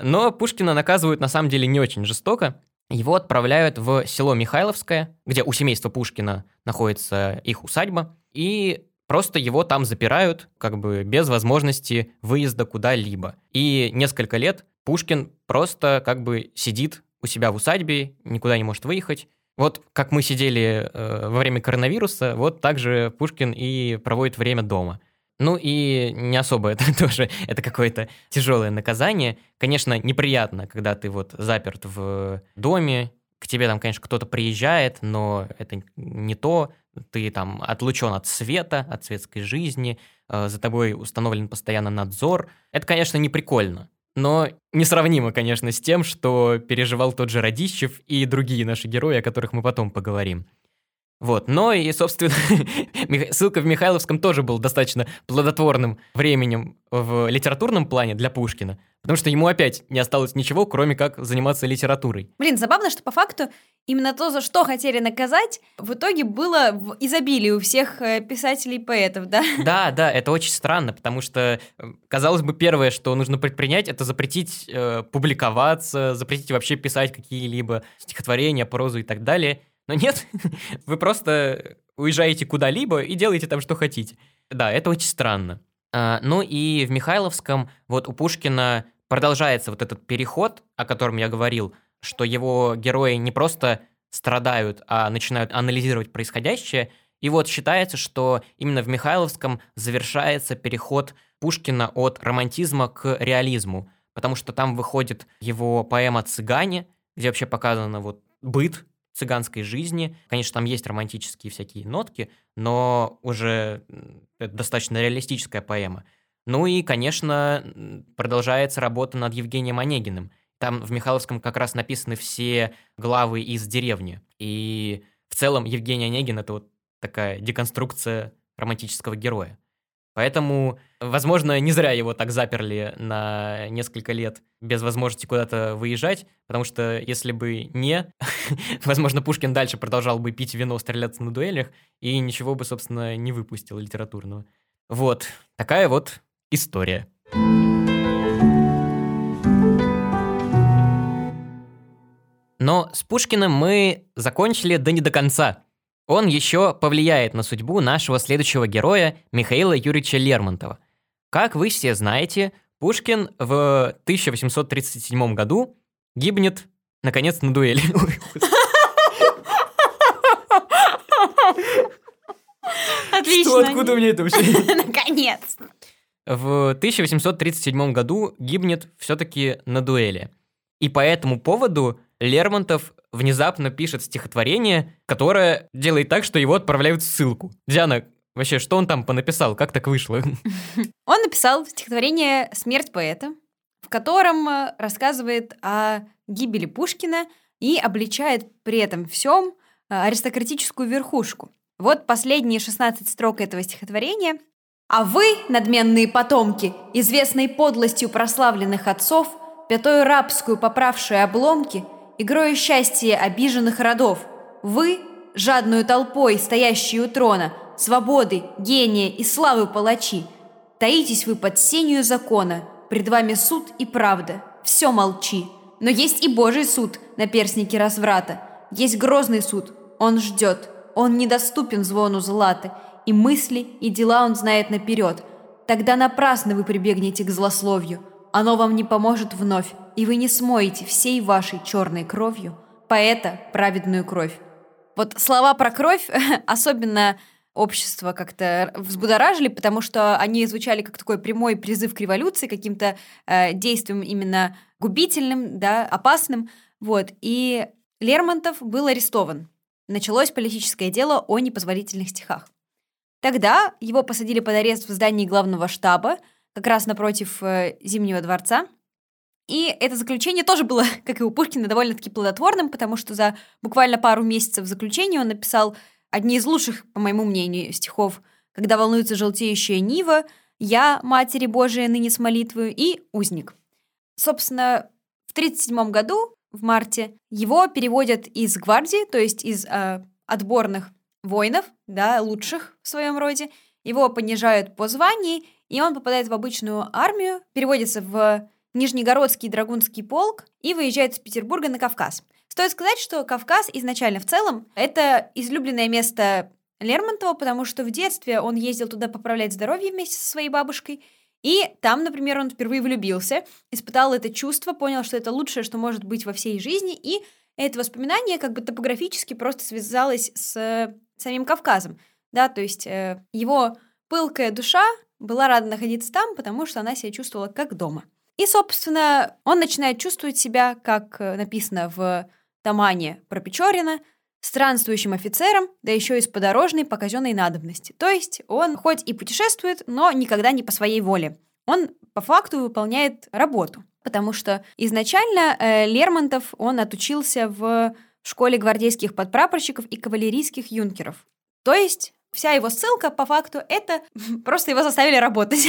Но Пушкина наказывают на самом деле не очень жестоко. Его отправляют в село Михайловское, где у семейства Пушкина находится их усадьба, и просто его там запирают, как бы без возможности выезда куда-либо. И несколько лет Пушкин просто как бы сидит у себя в усадьбе, никуда не может выехать. Вот как мы сидели э, во время коронавируса, вот так же Пушкин и проводит время дома. Ну и не особо это тоже, это какое-то тяжелое наказание. Конечно, неприятно, когда ты вот заперт в доме, к тебе там, конечно, кто-то приезжает, но это не то, ты там отлучен от света, от светской жизни, э, за тобой установлен постоянно надзор. Это, конечно, не прикольно, но несравнимо, конечно, с тем, что переживал тот же Радищев и другие наши герои, о которых мы потом поговорим. Вот, но и, собственно, ссылка в Михайловском тоже был достаточно плодотворным временем в литературном плане для Пушкина, потому что ему опять не осталось ничего, кроме как заниматься литературой.
Блин, забавно, что по факту именно то, за что хотели наказать, в итоге было в изобилии у всех э, писателей и поэтов, да?
Да, да, это очень странно, потому что, э, казалось бы, первое, что нужно предпринять, это запретить э, публиковаться, запретить вообще писать какие-либо стихотворения, прозу и так далее – но нет, вы просто уезжаете куда-либо и делаете там, что хотите. Да, это очень странно. А, ну и в Михайловском вот у Пушкина продолжается вот этот переход, о котором я говорил, что его герои не просто страдают, а начинают анализировать происходящее. И вот считается, что именно в Михайловском завершается переход Пушкина от романтизма к реализму, потому что там выходит его поэма «Цыгане», где вообще показано вот быт цыганской жизни. Конечно, там есть романтические всякие нотки, но уже это достаточно реалистическая поэма. Ну и, конечно, продолжается работа над Евгением Онегиным. Там в Михайловском как раз написаны все главы из деревни. И в целом Евгений Онегин — это вот такая деконструкция романтического героя. Поэтому, возможно, не зря его так заперли на несколько лет без возможности куда-то выезжать, потому что если бы не, возможно, Пушкин дальше продолжал бы пить вино, стреляться на дуэлях и ничего бы, собственно, не выпустил литературного. Вот, такая вот история. Но с Пушкиным мы закончили да не до конца. Он еще повлияет на судьбу нашего следующего героя Михаила Юрьевича Лермонтова. Как вы все знаете, Пушкин в 1837 году гибнет, наконец, на дуэли.
Отлично.
Что, откуда мне это вообще?
Наконец.
В 1837 году гибнет все-таки на дуэли. И по этому поводу Лермонтов внезапно пишет стихотворение, которое делает так, что его отправляют в ссылку. Диана, вообще, что он там понаписал? Как так вышло?
Он написал стихотворение «Смерть поэта», в котором э, рассказывает о гибели Пушкина и обличает при этом всем э, аристократическую верхушку. Вот последние 16 строк этого стихотворения. «А вы, надменные потомки, известной подлостью прославленных отцов, пятою рабскую поправшие обломки, игрою счастья обиженных родов, вы, жадную толпой, стоящие у трона, свободы, гения и славы палачи, таитесь вы под сенью закона, пред вами суд и правда, все молчи. Но есть и Божий суд на перстнике разврата, есть грозный суд, он ждет, он недоступен звону златы, и мысли, и дела он знает наперед. Тогда напрасно вы прибегнете к злословию, оно вам не поможет вновь, и вы не смоете всей вашей черной кровью поэта праведную кровь. Вот слова про кровь особенно общество как-то взбудоражили, потому что они звучали как такой прямой призыв к революции, каким-то э, действием именно губительным, да, опасным. Вот. И Лермонтов был арестован. Началось политическое дело о непозволительных стихах. Тогда его посадили под арест в здании главного штаба, как раз напротив э, Зимнего дворца. И это заключение тоже было, как и у Пушкина, довольно-таки плодотворным, потому что за буквально пару месяцев заключения он написал одни из лучших, по моему мнению, стихов «Когда волнуется желтеющая нива», «Я, Матери Божия, ныне с молитвою» и «Узник». Собственно, в 1937 году, в марте, его переводят из гвардии, то есть из э, отборных воинов, да, лучших в своем роде, его понижают по званию, и он попадает в обычную армию, переводится в Нижнегородский драгунский полк и выезжает из Петербурга на Кавказ. Стоит сказать, что Кавказ изначально в целом это излюбленное место Лермонтова, потому что в детстве он ездил туда поправлять здоровье вместе со своей бабушкой, и там, например, он впервые влюбился, испытал это чувство, понял, что это лучшее, что может быть во всей жизни, и это воспоминание как бы топографически просто связалось с самим Кавказом. Да, то есть э, его пылкая душа была рада находиться там, потому что она себя чувствовала как дома. И, собственно, он начинает чувствовать себя, как э, написано в Тамане про Печорина, странствующим офицером, да еще и с подорожной по казенной надобности. То есть он хоть и путешествует, но никогда не по своей воле. Он по факту выполняет работу, потому что изначально э, Лермонтов, он отучился в школе гвардейских подпрапорщиков и кавалерийских юнкеров. То есть вся его ссылка, по факту, это просто его заставили работать.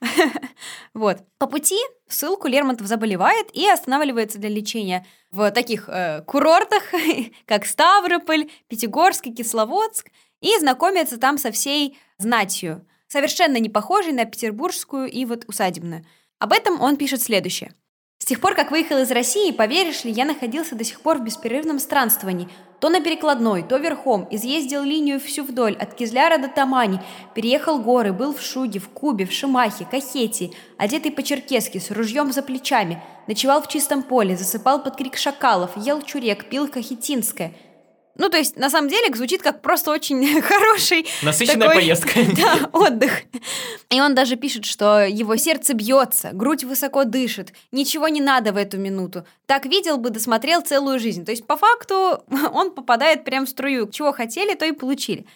вот. По пути ссылку Лермонтов заболевает и останавливается для лечения в таких э, курортах, как Ставрополь, Пятигорск и Кисловодск, и знакомится там со всей знатью, совершенно не похожей на петербургскую и вот усадебную. Об этом он пишет следующее. С тех пор, как выехал из России, поверишь ли, я находился до сих пор в беспрерывном странствовании. То на перекладной, то верхом, изъездил линию всю вдоль, от Кизляра до Тамани, переехал горы, был в Шуге, в Кубе, в Шимахе, Кахетии, одетый по-черкесски, с ружьем за плечами, ночевал в чистом поле, засыпал под крик шакалов, ел чурек, пил кахетинское – ну, то есть, на самом деле, звучит как просто очень хороший...
Насыщенная
такой,
поездка.
Да, отдых. И он даже пишет, что его сердце бьется, грудь высоко дышит, ничего не надо в эту минуту. Так видел бы, досмотрел целую жизнь. То есть, по факту, он попадает прям в струю. Чего хотели, то и получили.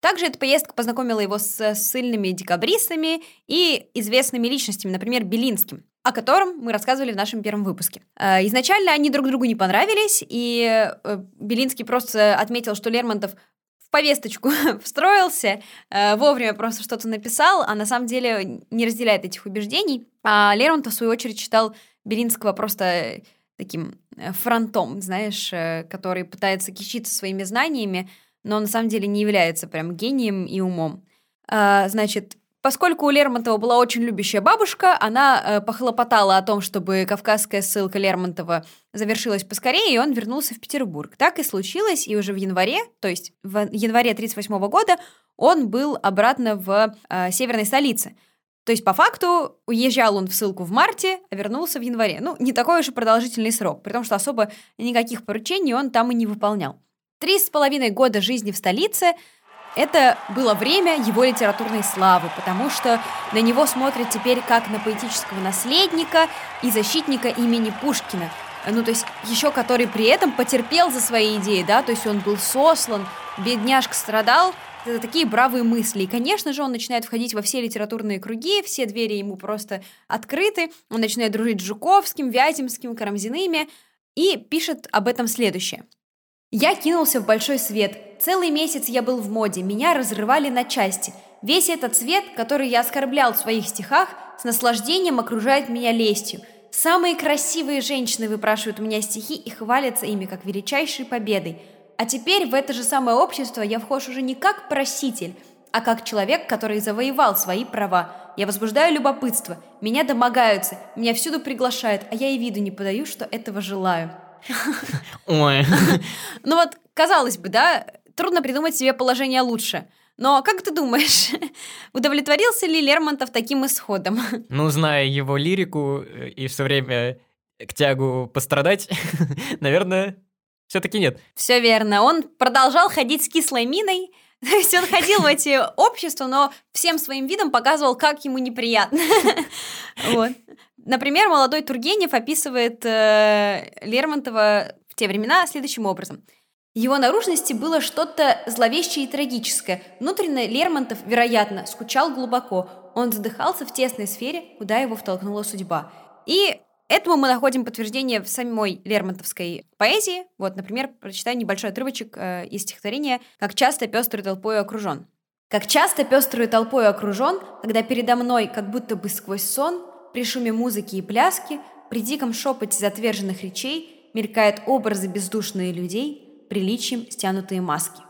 Также эта поездка познакомила его с сильными декабристами и известными личностями, например, Белинским о котором мы рассказывали в нашем первом выпуске. Э, изначально они друг другу не понравились, и э, Белинский просто отметил, что Лермонтов в повесточку встроился, э, вовремя просто что-то написал, а на самом деле не разделяет этих убеждений. А Лермонтов, в свою очередь, читал Белинского просто таким фронтом, знаешь, который пытается кичиться своими знаниями, но на самом деле не является прям гением и умом. Значит, Поскольку у Лермонтова была очень любящая бабушка, она э, похлопотала о том, чтобы кавказская ссылка Лермонтова завершилась поскорее, и он вернулся в Петербург. Так и случилось, и уже в январе, то есть в январе 1938 года, он был обратно в э, северной столице. То есть, по факту, уезжал он в ссылку в марте, а вернулся в январе. Ну, не такой уж и продолжительный срок, при том, что особо никаких поручений он там и не выполнял. Три с половиной года жизни в столице – это было время его литературной славы, потому что на него смотрят теперь как на поэтического наследника и защитника имени Пушкина. ну, то есть еще который при этом потерпел за свои идеи, да, то есть он был сослан, бедняжка страдал, это такие бравые мысли. И, конечно же, он начинает входить во все литературные круги, все двери ему просто открыты, он начинает дружить с Жуковским, Вяземским, Карамзиными, и пишет об этом следующее. «Я кинулся в большой свет. Целый месяц я был в моде, меня разрывали на части. Весь этот свет, который я оскорблял в своих стихах, с наслаждением окружает меня лестью. Самые красивые женщины выпрашивают у меня стихи и хвалятся ими, как величайшей победой. А теперь в это же самое общество я вхож уже не как проситель, а как человек, который завоевал свои права. Я возбуждаю любопытство, меня домогаются, меня всюду приглашают, а я и виду не подаю, что этого желаю.
Ой.
Ну вот, казалось бы, да, трудно придумать себе положение лучше. Но как ты думаешь, удовлетворился ли Лермонтов таким исходом?
Ну, зная его лирику э, и все время к тягу пострадать, наверное, все-таки нет.
Все верно. Он продолжал ходить с кислой миной. То есть он ходил в эти общества, но всем своим видом показывал, как ему неприятно. Вот. Например, молодой Тургенев описывает э, Лермонтова в те времена следующим образом. Его наружности было что-то зловещее и трагическое. Внутренне Лермонтов, вероятно, скучал глубоко. Он задыхался в тесной сфере, куда его втолкнула судьба. И Этому мы находим подтверждение в самой лермонтовской поэзии. Вот, например, прочитаю небольшой отрывочек э, из стихотворения «Как часто пестрый толпой окружен». «Как часто пеструю толпой окружен, когда передо мной, как будто бы сквозь сон, при шуме музыки и пляски, при диком шепоте затверженных речей мелькают образы бездушные людей, приличием стянутые маски».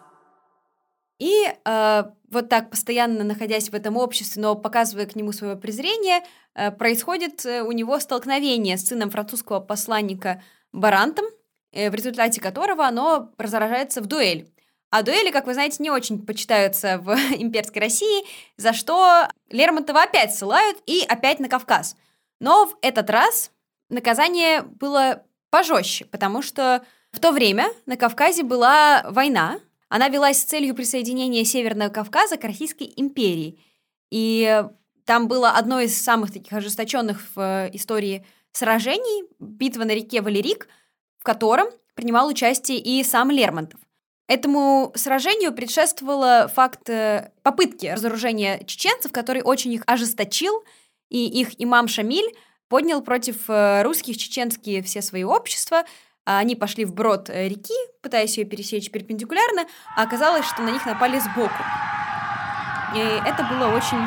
И э, вот так, постоянно находясь в этом обществе, но показывая к нему свое презрение, э, происходит э, у него столкновение с сыном французского посланника Барантом, э, в результате которого оно разражается в дуэль. А дуэли, как вы знаете, не очень почитаются в имперской России, за что Лермонтова опять ссылают и опять на Кавказ. Но в этот раз наказание было пожестче, потому что в то время на Кавказе была война, она велась с целью присоединения Северного Кавказа к Российской империи. И там было одно из самых таких ожесточенных в э, истории сражений, битва на реке Валерик, в котором принимал участие и сам Лермонтов. Этому сражению предшествовал факт э, попытки разоружения чеченцев, который очень их ожесточил, и их имам Шамиль поднял против э, русских чеченские все свои общества, они пошли вброд э, реки, пытаясь ее пересечь перпендикулярно, а оказалось, что на них напали сбоку. И это было очень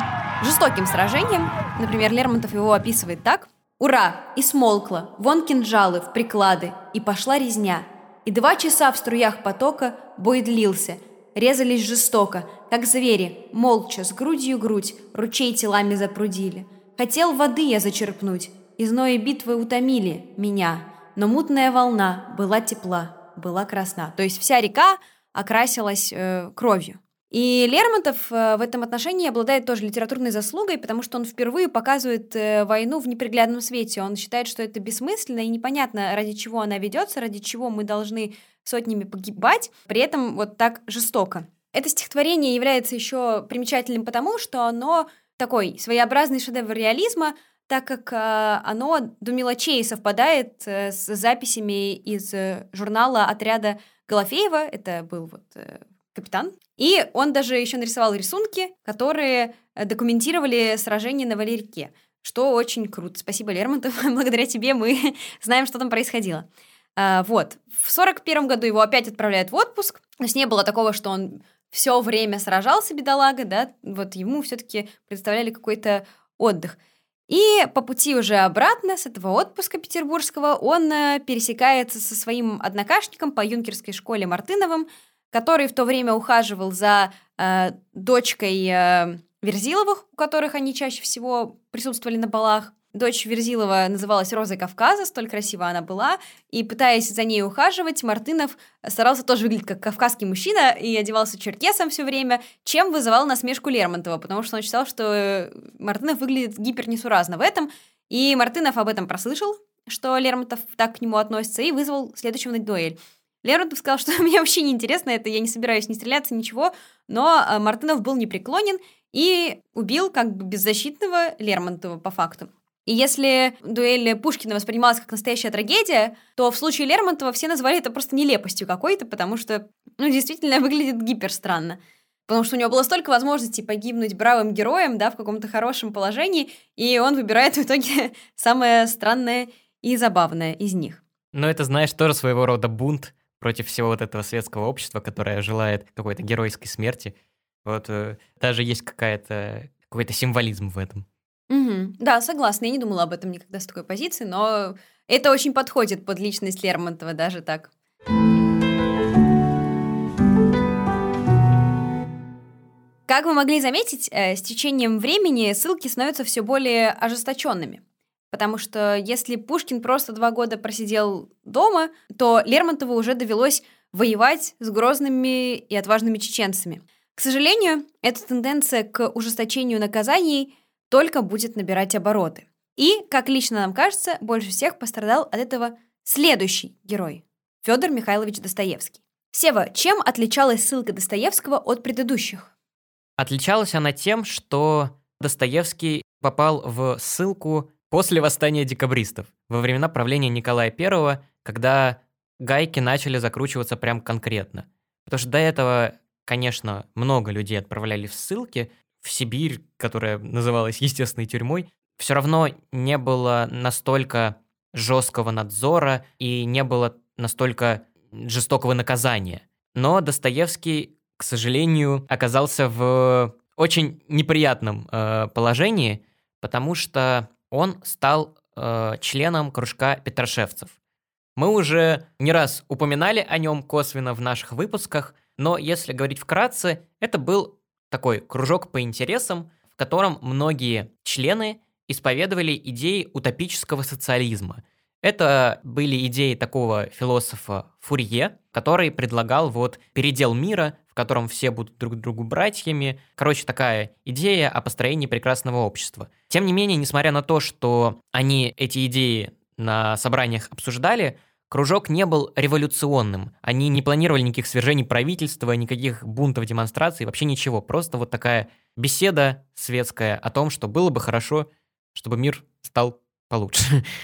жестоким сражением. Например, Лермонтов его описывает так. «Ура! И смолкло, вон кинжалы в приклады, и пошла резня. И два часа в струях потока бой длился, резались жестоко, как звери, молча, с грудью грудь, ручей телами запрудили. Хотел воды я зачерпнуть, и знои битвы утомили меня» но мутная волна была тепла, была красна. То есть вся река окрасилась э, кровью. И Лермонтов э, в этом отношении обладает тоже литературной заслугой, потому что он впервые показывает э, войну в неприглядном свете. Он считает, что это бессмысленно и непонятно, ради чего она ведется, ради чего мы должны сотнями погибать, при этом вот так жестоко. Это стихотворение является еще примечательным потому, что оно такой своеобразный шедевр реализма, так как э, оно до мелочей совпадает э, с записями из э, журнала отряда Голофеева, это был вот э, капитан, и он даже еще нарисовал рисунки, которые документировали сражение на Валерике, что очень круто. Спасибо, Лермонтов, благодаря тебе мы знаем, что там происходило. А, вот, в сорок первом году его опять отправляют в отпуск, то есть не было такого, что он все время сражался, бедолага, да, вот ему все-таки представляли какой-то отдых. И по пути уже обратно с этого отпуска петербургского он э, пересекается со своим однокашником по юнкерской школе Мартыновым, который в то время ухаживал за э, дочкой э, Верзиловых, у которых они чаще всего присутствовали на балах. Дочь Верзилова называлась Розой Кавказа, столь красиво она была, и пытаясь за ней ухаживать, Мартынов старался тоже выглядеть как кавказский мужчина и одевался черкесом все время, чем вызывал насмешку Лермонтова, потому что он считал, что э, Мартынов выглядит гипернесуразно в этом, и Мартынов об этом прослышал, что Лермонтов так к нему относится, и вызвал следующего на дуэль. Лермонтов сказал, что мне вообще не интересно это, я не собираюсь ни стреляться, ничего, но э, Мартынов был непреклонен и убил как бы беззащитного Лермонтова по факту. И если дуэль Пушкина воспринималась как настоящая трагедия, то в случае Лермонтова все назвали это просто нелепостью какой-то, потому что, ну, действительно выглядит гиперстранно. Потому что у него было столько возможностей погибнуть бравым героем, да, в каком-то хорошем положении, и он выбирает в итоге самое странное и забавное из них.
Но это, знаешь, тоже своего рода бунт против всего вот этого светского общества, которое желает какой-то геройской смерти. Вот э, даже есть какая-то какой-то символизм в этом.
Угу. Да, согласна. Я не думала об этом никогда с такой позиции, но это очень подходит под личность Лермонтова даже так. Как вы могли заметить, э, с течением времени ссылки становятся все более ожесточенными. Потому что если Пушкин просто два года просидел дома, то Лермонтову уже довелось воевать с грозными и отважными чеченцами. К сожалению, эта тенденция к ужесточению наказаний только будет набирать обороты. И, как лично нам кажется, больше всех пострадал от этого следующий герой – Федор Михайлович Достоевский. Сева, чем отличалась ссылка Достоевского от предыдущих?
Отличалась она тем, что Достоевский попал в ссылку после восстания декабристов, во времена правления Николая I, когда гайки начали закручиваться прям конкретно. Потому что до этого, конечно, много людей отправляли в ссылки, в Сибирь, которая называлась естественной тюрьмой, все равно не было настолько жесткого надзора и не было настолько жестокого наказания. Но Достоевский к сожалению, оказался в очень неприятном э, положении, потому что он стал э, членом кружка петрошевцев. Мы уже не раз упоминали о нем косвенно в наших выпусках, но если говорить вкратце, это был такой кружок по интересам, в котором многие члены исповедовали идеи утопического социализма. Это были идеи такого философа Фурье, который предлагал вот передел мира котором все будут друг другу братьями. Короче, такая идея о построении прекрасного общества. Тем не менее, несмотря на то, что они эти идеи на собраниях обсуждали, кружок не был революционным. Они не планировали никаких свержений правительства, никаких бунтов, демонстраций, вообще ничего. Просто вот такая беседа светская о том, что было бы хорошо, чтобы мир стал получше.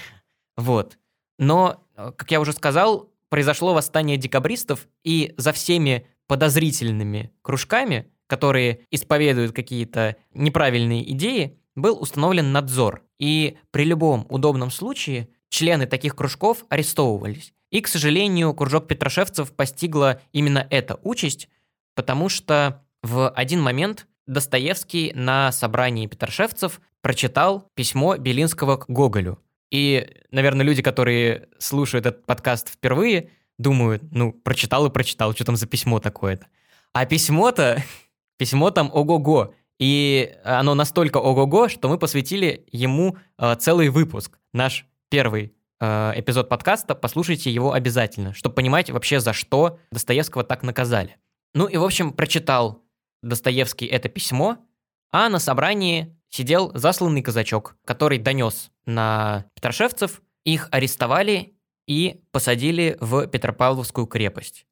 Вот. Но, как я уже сказал, произошло восстание декабристов, и за всеми подозрительными кружками, которые исповедуют какие-то неправильные идеи, был установлен надзор. И при любом удобном случае члены таких кружков арестовывались. И, к сожалению, кружок петрошевцев постигла именно эта участь, потому что в один момент Достоевский на собрании петрошевцев прочитал письмо Белинского к Гоголю. И, наверное, люди, которые слушают этот подкаст впервые, думают, ну, прочитал и прочитал, что там за письмо такое-то. А письмо-то, письмо там ого-го. И оно настолько ого-го, что мы посвятили ему э, целый выпуск. Наш первый э, эпизод подкаста, послушайте его обязательно, чтобы понимать вообще, за что Достоевского так наказали. Ну и, в общем, прочитал Достоевский это письмо, а на собрании сидел засланный казачок, который донес на Петрошевцев, их арестовали и посадили в Петропавловскую крепость.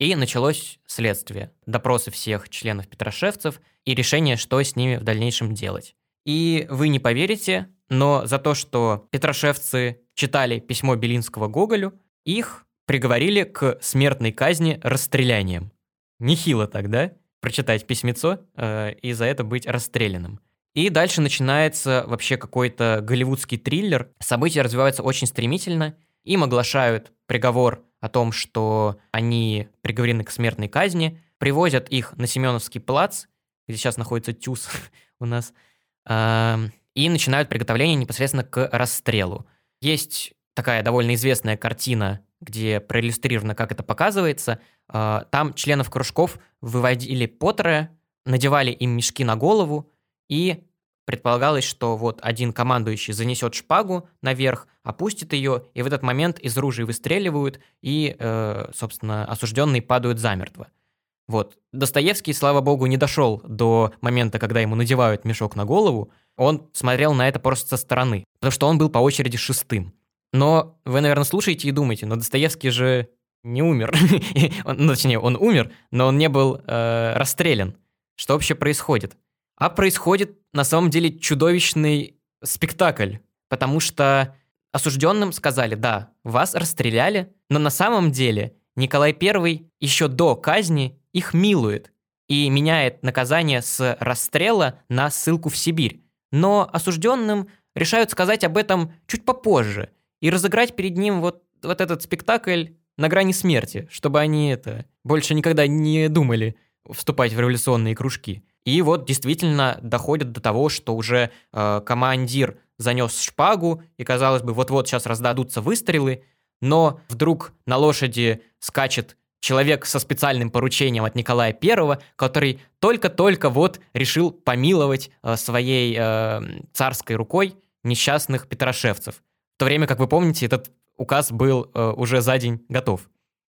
И началось следствие, допросы всех членов Петрошевцев и решение, что с ними в дальнейшем делать. И вы не поверите, но за то, что петрошевцы читали письмо Белинского Гоголю, их приговорили к смертной казни расстрелянием. Нехило тогда прочитать письмецо э, и за это быть расстрелянным. И дальше начинается вообще какой-то голливудский триллер. События развиваются очень стремительно, им оглашают приговор о том, что они приговорены к смертной казни, привозят их на Семеновский плац, где сейчас находится ТЮЗ у нас, и начинают приготовление непосредственно к расстрелу. Есть такая довольно известная картина, где проиллюстрировано, как это показывается. А, там членов кружков выводили Поттера, надевали им мешки на голову и Предполагалось, что вот один командующий занесет шпагу наверх, опустит ее, и в этот момент из ружей выстреливают, и, э, собственно, осужденные падают замертво. Вот. Достоевский, слава богу, не дошел до момента, когда ему надевают мешок на голову. Он смотрел на это просто со стороны, потому что он был по очереди шестым. Но вы, наверное, слушаете и думаете, но Достоевский же не умер. ну, точнее, он умер, но он не был э, расстрелян. Что вообще происходит? А происходит на самом деле чудовищный спектакль. потому что осужденным сказали, да, вас расстреляли, но на самом деле Николай I еще до казни их милует и меняет наказание с расстрела на ссылку в Сибирь. Но осужденным решают сказать об этом чуть попозже и разыграть перед ним вот, вот этот спектакль на грани смерти, чтобы они это больше никогда не думали вступать в революционные кружки. И вот действительно доходит до того, что уже э, командир занес шпагу, и казалось бы, вот-вот сейчас раздадутся выстрелы, но вдруг на лошади скачет человек со специальным поручением от Николая I, который только-только вот решил помиловать э, своей э, царской рукой несчастных петрошевцев. В то время, как вы помните, этот указ был э, уже за день готов.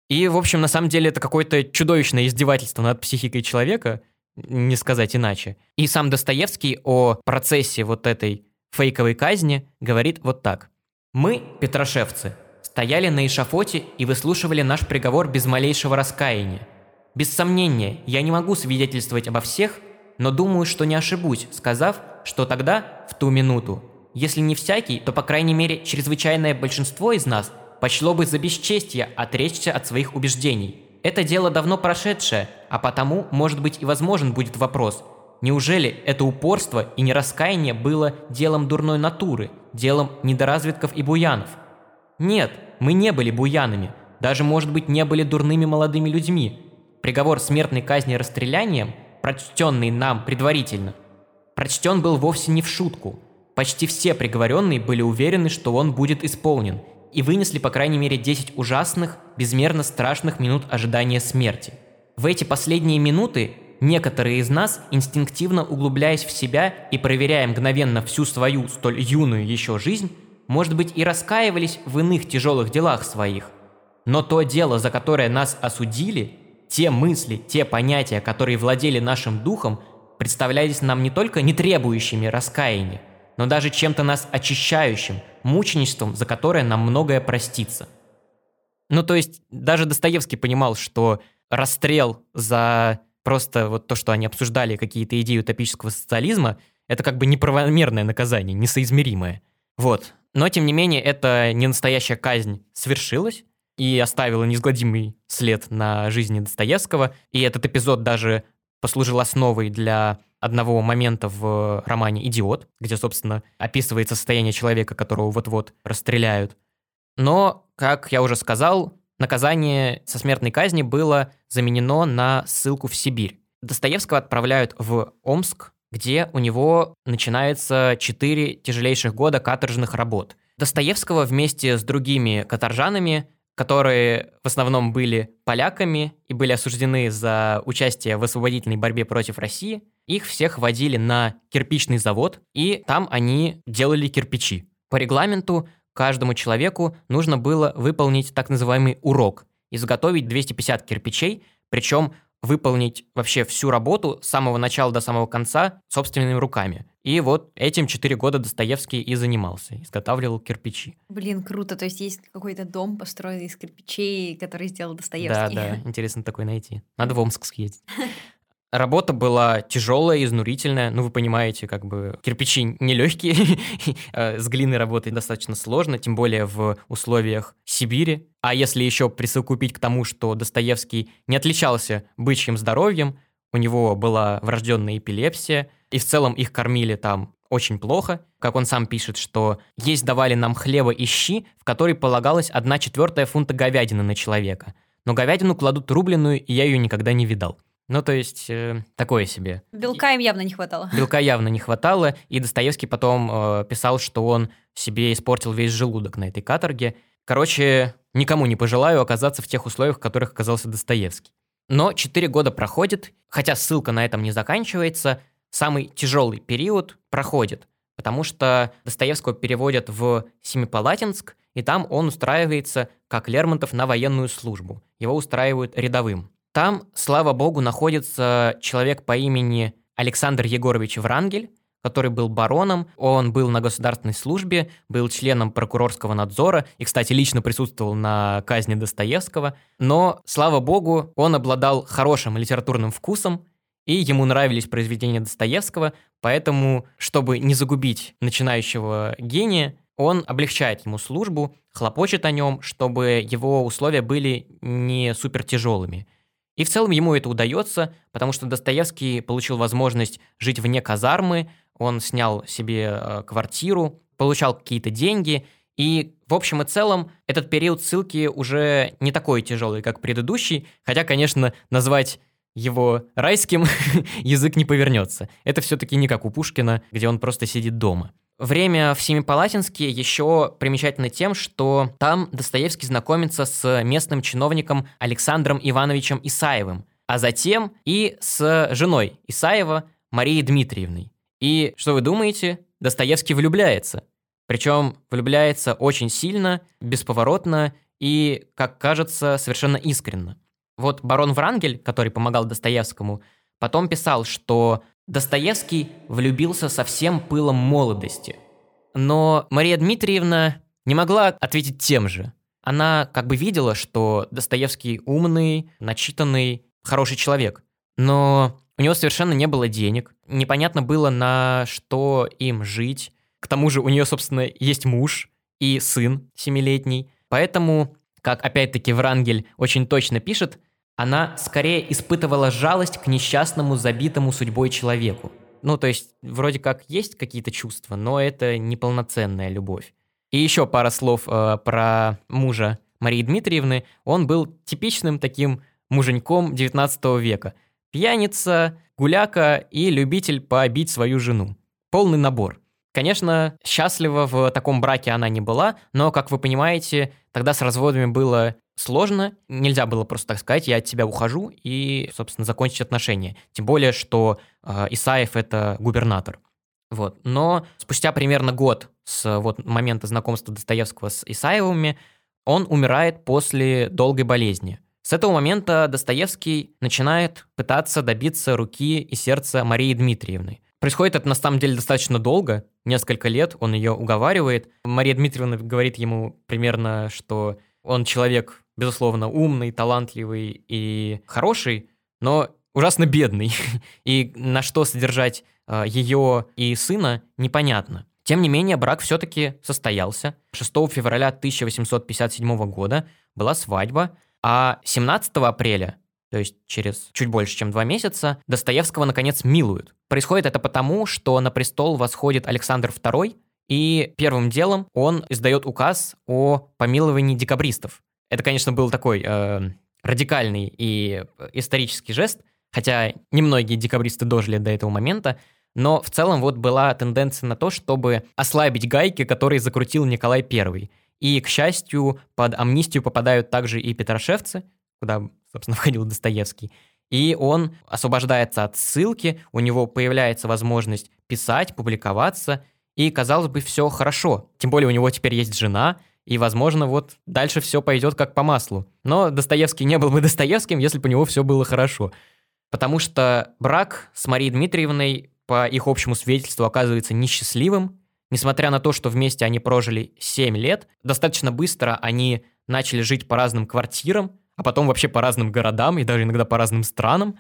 И, в общем, на самом деле это какое-то чудовищное издевательство над психикой человека, не сказать иначе. И сам Достоевский о процессе вот этой фейковой казни говорит вот так. «Мы, петрошевцы, стояли на эшафоте и выслушивали наш приговор без малейшего раскаяния. Без сомнения, я не могу свидетельствовать обо всех, но думаю, что не ошибусь, сказав, что тогда, в ту минуту, если не всякий, то, по крайней мере, чрезвычайное большинство из нас почло бы за бесчестие отречься от своих убеждений. Это дело давно прошедшее, а потому, может быть, и возможен будет вопрос, неужели это упорство и нераскаяние было делом дурной натуры, делом недоразвитков и буянов? Нет, мы не были буянами, даже, может быть, не были дурными молодыми людьми. Приговор смертной казни расстрелянием, прочтенный нам предварительно, прочтен был вовсе не в шутку. Почти все приговоренные были уверены, что он будет исполнен, и вынесли по крайней мере 10 ужасных, безмерно страшных минут ожидания смерти. В эти последние минуты некоторые из нас, инстинктивно углубляясь в себя и проверяя мгновенно всю свою столь юную еще жизнь, может быть, и раскаивались в иных тяжелых делах своих. Но то дело, за которое нас осудили, те мысли, те понятия, которые владели нашим духом, представлялись нам не только не требующими раскаяния, но даже чем-то нас очищающим, мученичеством, за которое нам многое простится. Ну, то есть, даже Достоевский понимал, что расстрел за просто вот то, что они обсуждали какие-то идеи утопического социализма, это как бы неправомерное наказание, несоизмеримое. Вот. Но, тем не менее, это не настоящая казнь свершилась и оставила неизгладимый след на жизни Достоевского. И этот эпизод даже послужил основой для одного момента в романе «Идиот», где, собственно, описывается состояние человека, которого вот-вот расстреляют. Но, как я уже сказал, наказание со смертной казни было заменено на ссылку в Сибирь. Достоевского отправляют в Омск, где у него начинается четыре тяжелейших года каторжных работ. Достоевского вместе с другими каторжанами, которые в основном были поляками и были осуждены за участие в освободительной борьбе против России, их всех водили на кирпичный завод, и там они делали кирпичи. По регламенту каждому человеку нужно было выполнить так называемый урок, изготовить 250 кирпичей, причем выполнить вообще всю работу с самого начала до самого конца собственными руками. И вот этим четыре года Достоевский и занимался, изготавливал кирпичи.
Блин, круто. То есть есть какой-то дом, построенный из кирпичей, который сделал Достоевский.
Да, да, интересно такой найти. Надо в Омск съездить. Работа была тяжелая, изнурительная. Ну, вы понимаете, как бы кирпичи нелегкие, э, с глиной работать достаточно сложно, тем более в условиях Сибири. А если еще присовокупить к тому, что Достоевский не отличался бычьим здоровьем, у него была врожденная эпилепсия, и в целом их кормили там очень плохо. Как он сам пишет, что есть давали нам хлеба и щи, в который полагалась одна четвертая фунта говядины на человека. Но говядину кладут рубленную, и я ее никогда не видал. Ну, то есть, э, такое себе.
Белка им явно не хватало.
Белка явно не хватало, и Достоевский потом э, писал, что он себе испортил весь желудок на этой каторге. Короче, никому не пожелаю оказаться в тех условиях, в которых оказался Достоевский. Но 4 года проходит, хотя ссылка на этом не заканчивается, самый тяжелый период проходит, потому что Достоевского переводят в Семипалатинск, и там он устраивается, как Лермонтов, на военную службу. Его устраивают рядовым. Там, слава богу, находится человек по имени Александр Егорович Врангель, который был бароном, он был на государственной службе, был членом прокурорского надзора и, кстати, лично присутствовал на казни Достоевского, но, слава богу, он обладал хорошим литературным вкусом, и ему нравились произведения Достоевского, поэтому, чтобы не загубить начинающего гения, он облегчает ему службу, хлопочет о нем, чтобы его условия были не супер тяжелыми. И в целом ему это удается, потому что Достоевский получил возможность жить вне казармы, он снял себе э, квартиру, получал какие-то деньги, и в общем и целом этот период ссылки уже не такой тяжелый, как предыдущий, хотя, конечно, назвать его райским язык не повернется. Это все-таки не как у Пушкина, где он просто сидит дома. Время в Семипалатинске еще примечательно тем, что там Достоевский знакомится с местным чиновником Александром Ивановичем Исаевым, а затем и с женой Исаева Марией Дмитриевной. И что вы думаете? Достоевский влюбляется. Причем влюбляется очень сильно, бесповоротно и, как кажется, совершенно искренно. Вот барон Врангель, который помогал Достоевскому, потом писал, что Достоевский влюбился со всем пылом молодости. Но Мария Дмитриевна не могла ответить тем же. Она как бы видела, что Достоевский умный, начитанный, хороший человек. Но у него совершенно не было денег. Непонятно было, на что им жить. К тому же у нее, собственно, есть муж и сын семилетний. Поэтому, как опять-таки Врангель очень точно пишет, она скорее испытывала жалость к несчастному, забитому судьбой человеку. Ну, то есть, вроде как есть какие-то чувства, но это неполноценная любовь. И еще пара слов э, про мужа Марии Дмитриевны. Он был типичным таким муженьком 19 века. Пьяница, гуляка и любитель побить свою жену. Полный набор. Конечно, счастлива в таком браке она не была, но, как вы понимаете, тогда с разводами было сложно, нельзя было просто так сказать, я от тебя ухожу и, собственно, закончить отношения. Тем более, что э, Исаев это губернатор. Вот. Но спустя примерно год с вот момента знакомства Достоевского с Исаевыми он умирает после долгой болезни. С этого момента Достоевский начинает пытаться добиться руки и сердца Марии Дмитриевны. Происходит это на самом деле достаточно долго, несколько лет, он ее уговаривает. Мария Дмитриевна говорит ему примерно, что он человек, безусловно, умный, талантливый и хороший, но ужасно бедный. И на что содержать э, ее и сына, непонятно. Тем не менее, брак все-таки состоялся. 6 февраля 1857 года была свадьба, а 17 апреля, то есть через чуть больше, чем два месяца, Достоевского, наконец, милуют. Происходит это потому, что на престол восходит Александр II, и первым делом он издает указ о помиловании декабристов. Это, конечно, был такой э, радикальный и исторический жест, хотя немногие декабристы дожили до этого момента, но в целом вот была тенденция на то, чтобы ослабить гайки, которые закрутил Николай I. И, к счастью, под амнистию попадают также и петрошевцы, куда, собственно, входил Достоевский. И он освобождается от ссылки, у него появляется возможность писать, публиковаться, и, казалось бы, все хорошо. Тем более у него теперь есть жена, и, возможно, вот дальше все пойдет как по маслу. Но Достоевский не был бы Достоевским, если бы у него все было хорошо. Потому что брак с Марией Дмитриевной по их общему свидетельству оказывается несчастливым. Несмотря на то, что вместе они прожили 7 лет, достаточно быстро они начали жить по разным квартирам, а потом вообще по разным городам и даже иногда по разным странам.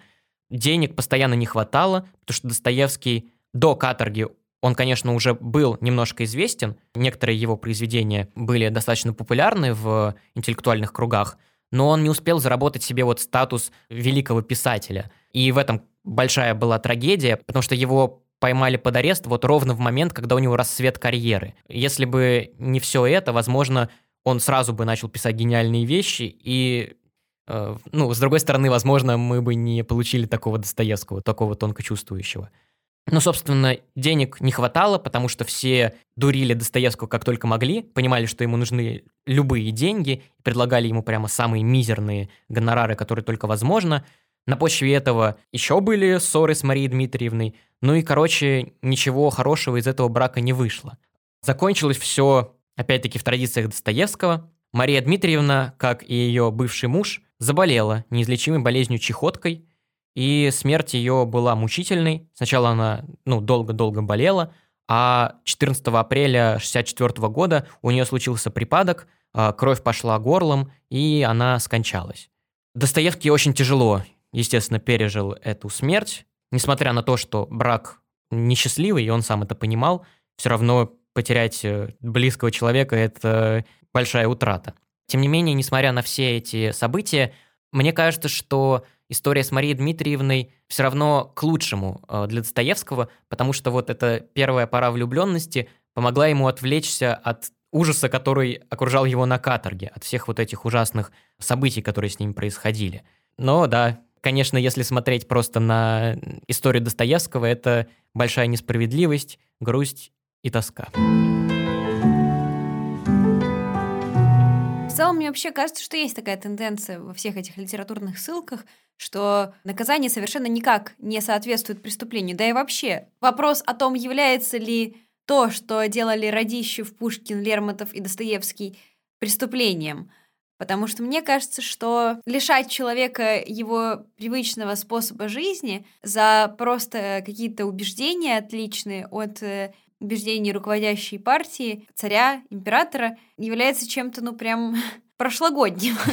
Денег постоянно не хватало, потому что Достоевский до каторги он, конечно, уже был немножко известен, некоторые его произведения были достаточно популярны в интеллектуальных кругах, но он не успел заработать себе вот статус великого писателя. И в этом большая была трагедия, потому что его поймали под арест вот ровно в момент, когда у него расцвет карьеры. Если бы не все это, возможно, он сразу бы начал писать гениальные вещи, и, э, ну, с другой стороны, возможно, мы бы не получили такого Достоевского, такого тонко чувствующего. Но, собственно, денег не хватало, потому что все дурили Достоевского как только могли, понимали, что ему нужны любые деньги, предлагали ему прямо самые мизерные гонорары, которые только возможно. На почве этого еще были ссоры с Марией Дмитриевной, ну и, короче, ничего хорошего из этого брака не вышло. Закончилось все, опять-таки, в традициях Достоевского. Мария Дмитриевна, как и ее бывший муж, заболела неизлечимой болезнью чехоткой – и смерть ее была мучительной. Сначала она ну, долго-долго болела, а 14 апреля 1964 года у нее случился припадок, а, кровь пошла горлом, и она скончалась. Достоевский очень тяжело, естественно, пережил эту смерть. Несмотря на то, что брак несчастливый, и он сам это понимал, все равно потерять э, близкого человека – это большая утрата. Тем не менее, несмотря на все эти события, мне кажется, что история с Марией Дмитриевной все равно к лучшему э, для Достоевского, потому что вот эта первая пора влюбленности помогла ему отвлечься от ужаса, который окружал его на каторге, от всех вот этих ужасных событий, которые с ним происходили. Но да, конечно, если смотреть просто на историю Достоевского, это большая несправедливость, грусть и тоска.
Целом, мне вообще кажется, что есть такая тенденция во всех этих литературных ссылках, что наказание совершенно никак не соответствует преступлению. Да и вообще, вопрос о том, является ли то, что делали Радищев, Пушкин, Лермонтов и Достоевский преступлением. Потому что мне кажется, что лишать человека его привычного способа жизни за просто какие-то убеждения отличные от э, убеждений руководящей партии, царя, императора, является чем-то, ну, прям прошлогодним.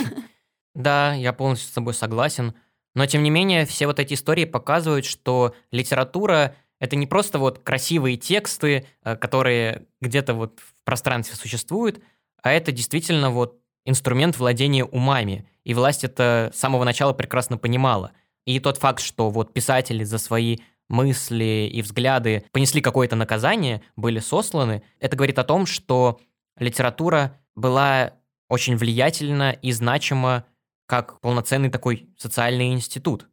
Да, я полностью с тобой согласен. Но, тем не менее, все вот эти истории показывают, что литература — это не просто вот красивые тексты, э, которые где-то вот в пространстве существуют, а это действительно вот инструмент владения умами. И власть это с самого начала прекрасно понимала. И тот факт, что вот писатели за свои мысли и взгляды понесли какое-то наказание, были сосланы, это говорит о том, что литература была очень влиятельна и значима как полноценный такой социальный институт.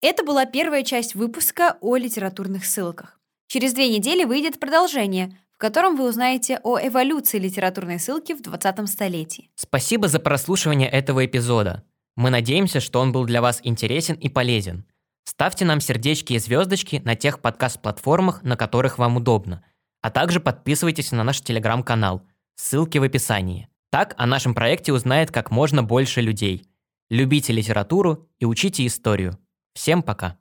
Это была первая часть выпуска о литературных ссылках. Через две недели выйдет продолжение, в котором вы узнаете о эволюции литературной ссылки в 20 столетии.
Спасибо за прослушивание этого эпизода. Мы надеемся, что он был для вас интересен и полезен. Ставьте нам сердечки и звездочки на тех подкаст-платформах, на которых вам удобно. А также подписывайтесь на наш телеграм-канал. Ссылки в описании. Так о нашем проекте узнает как можно больше людей. Любите литературу и учите историю. Всем пока!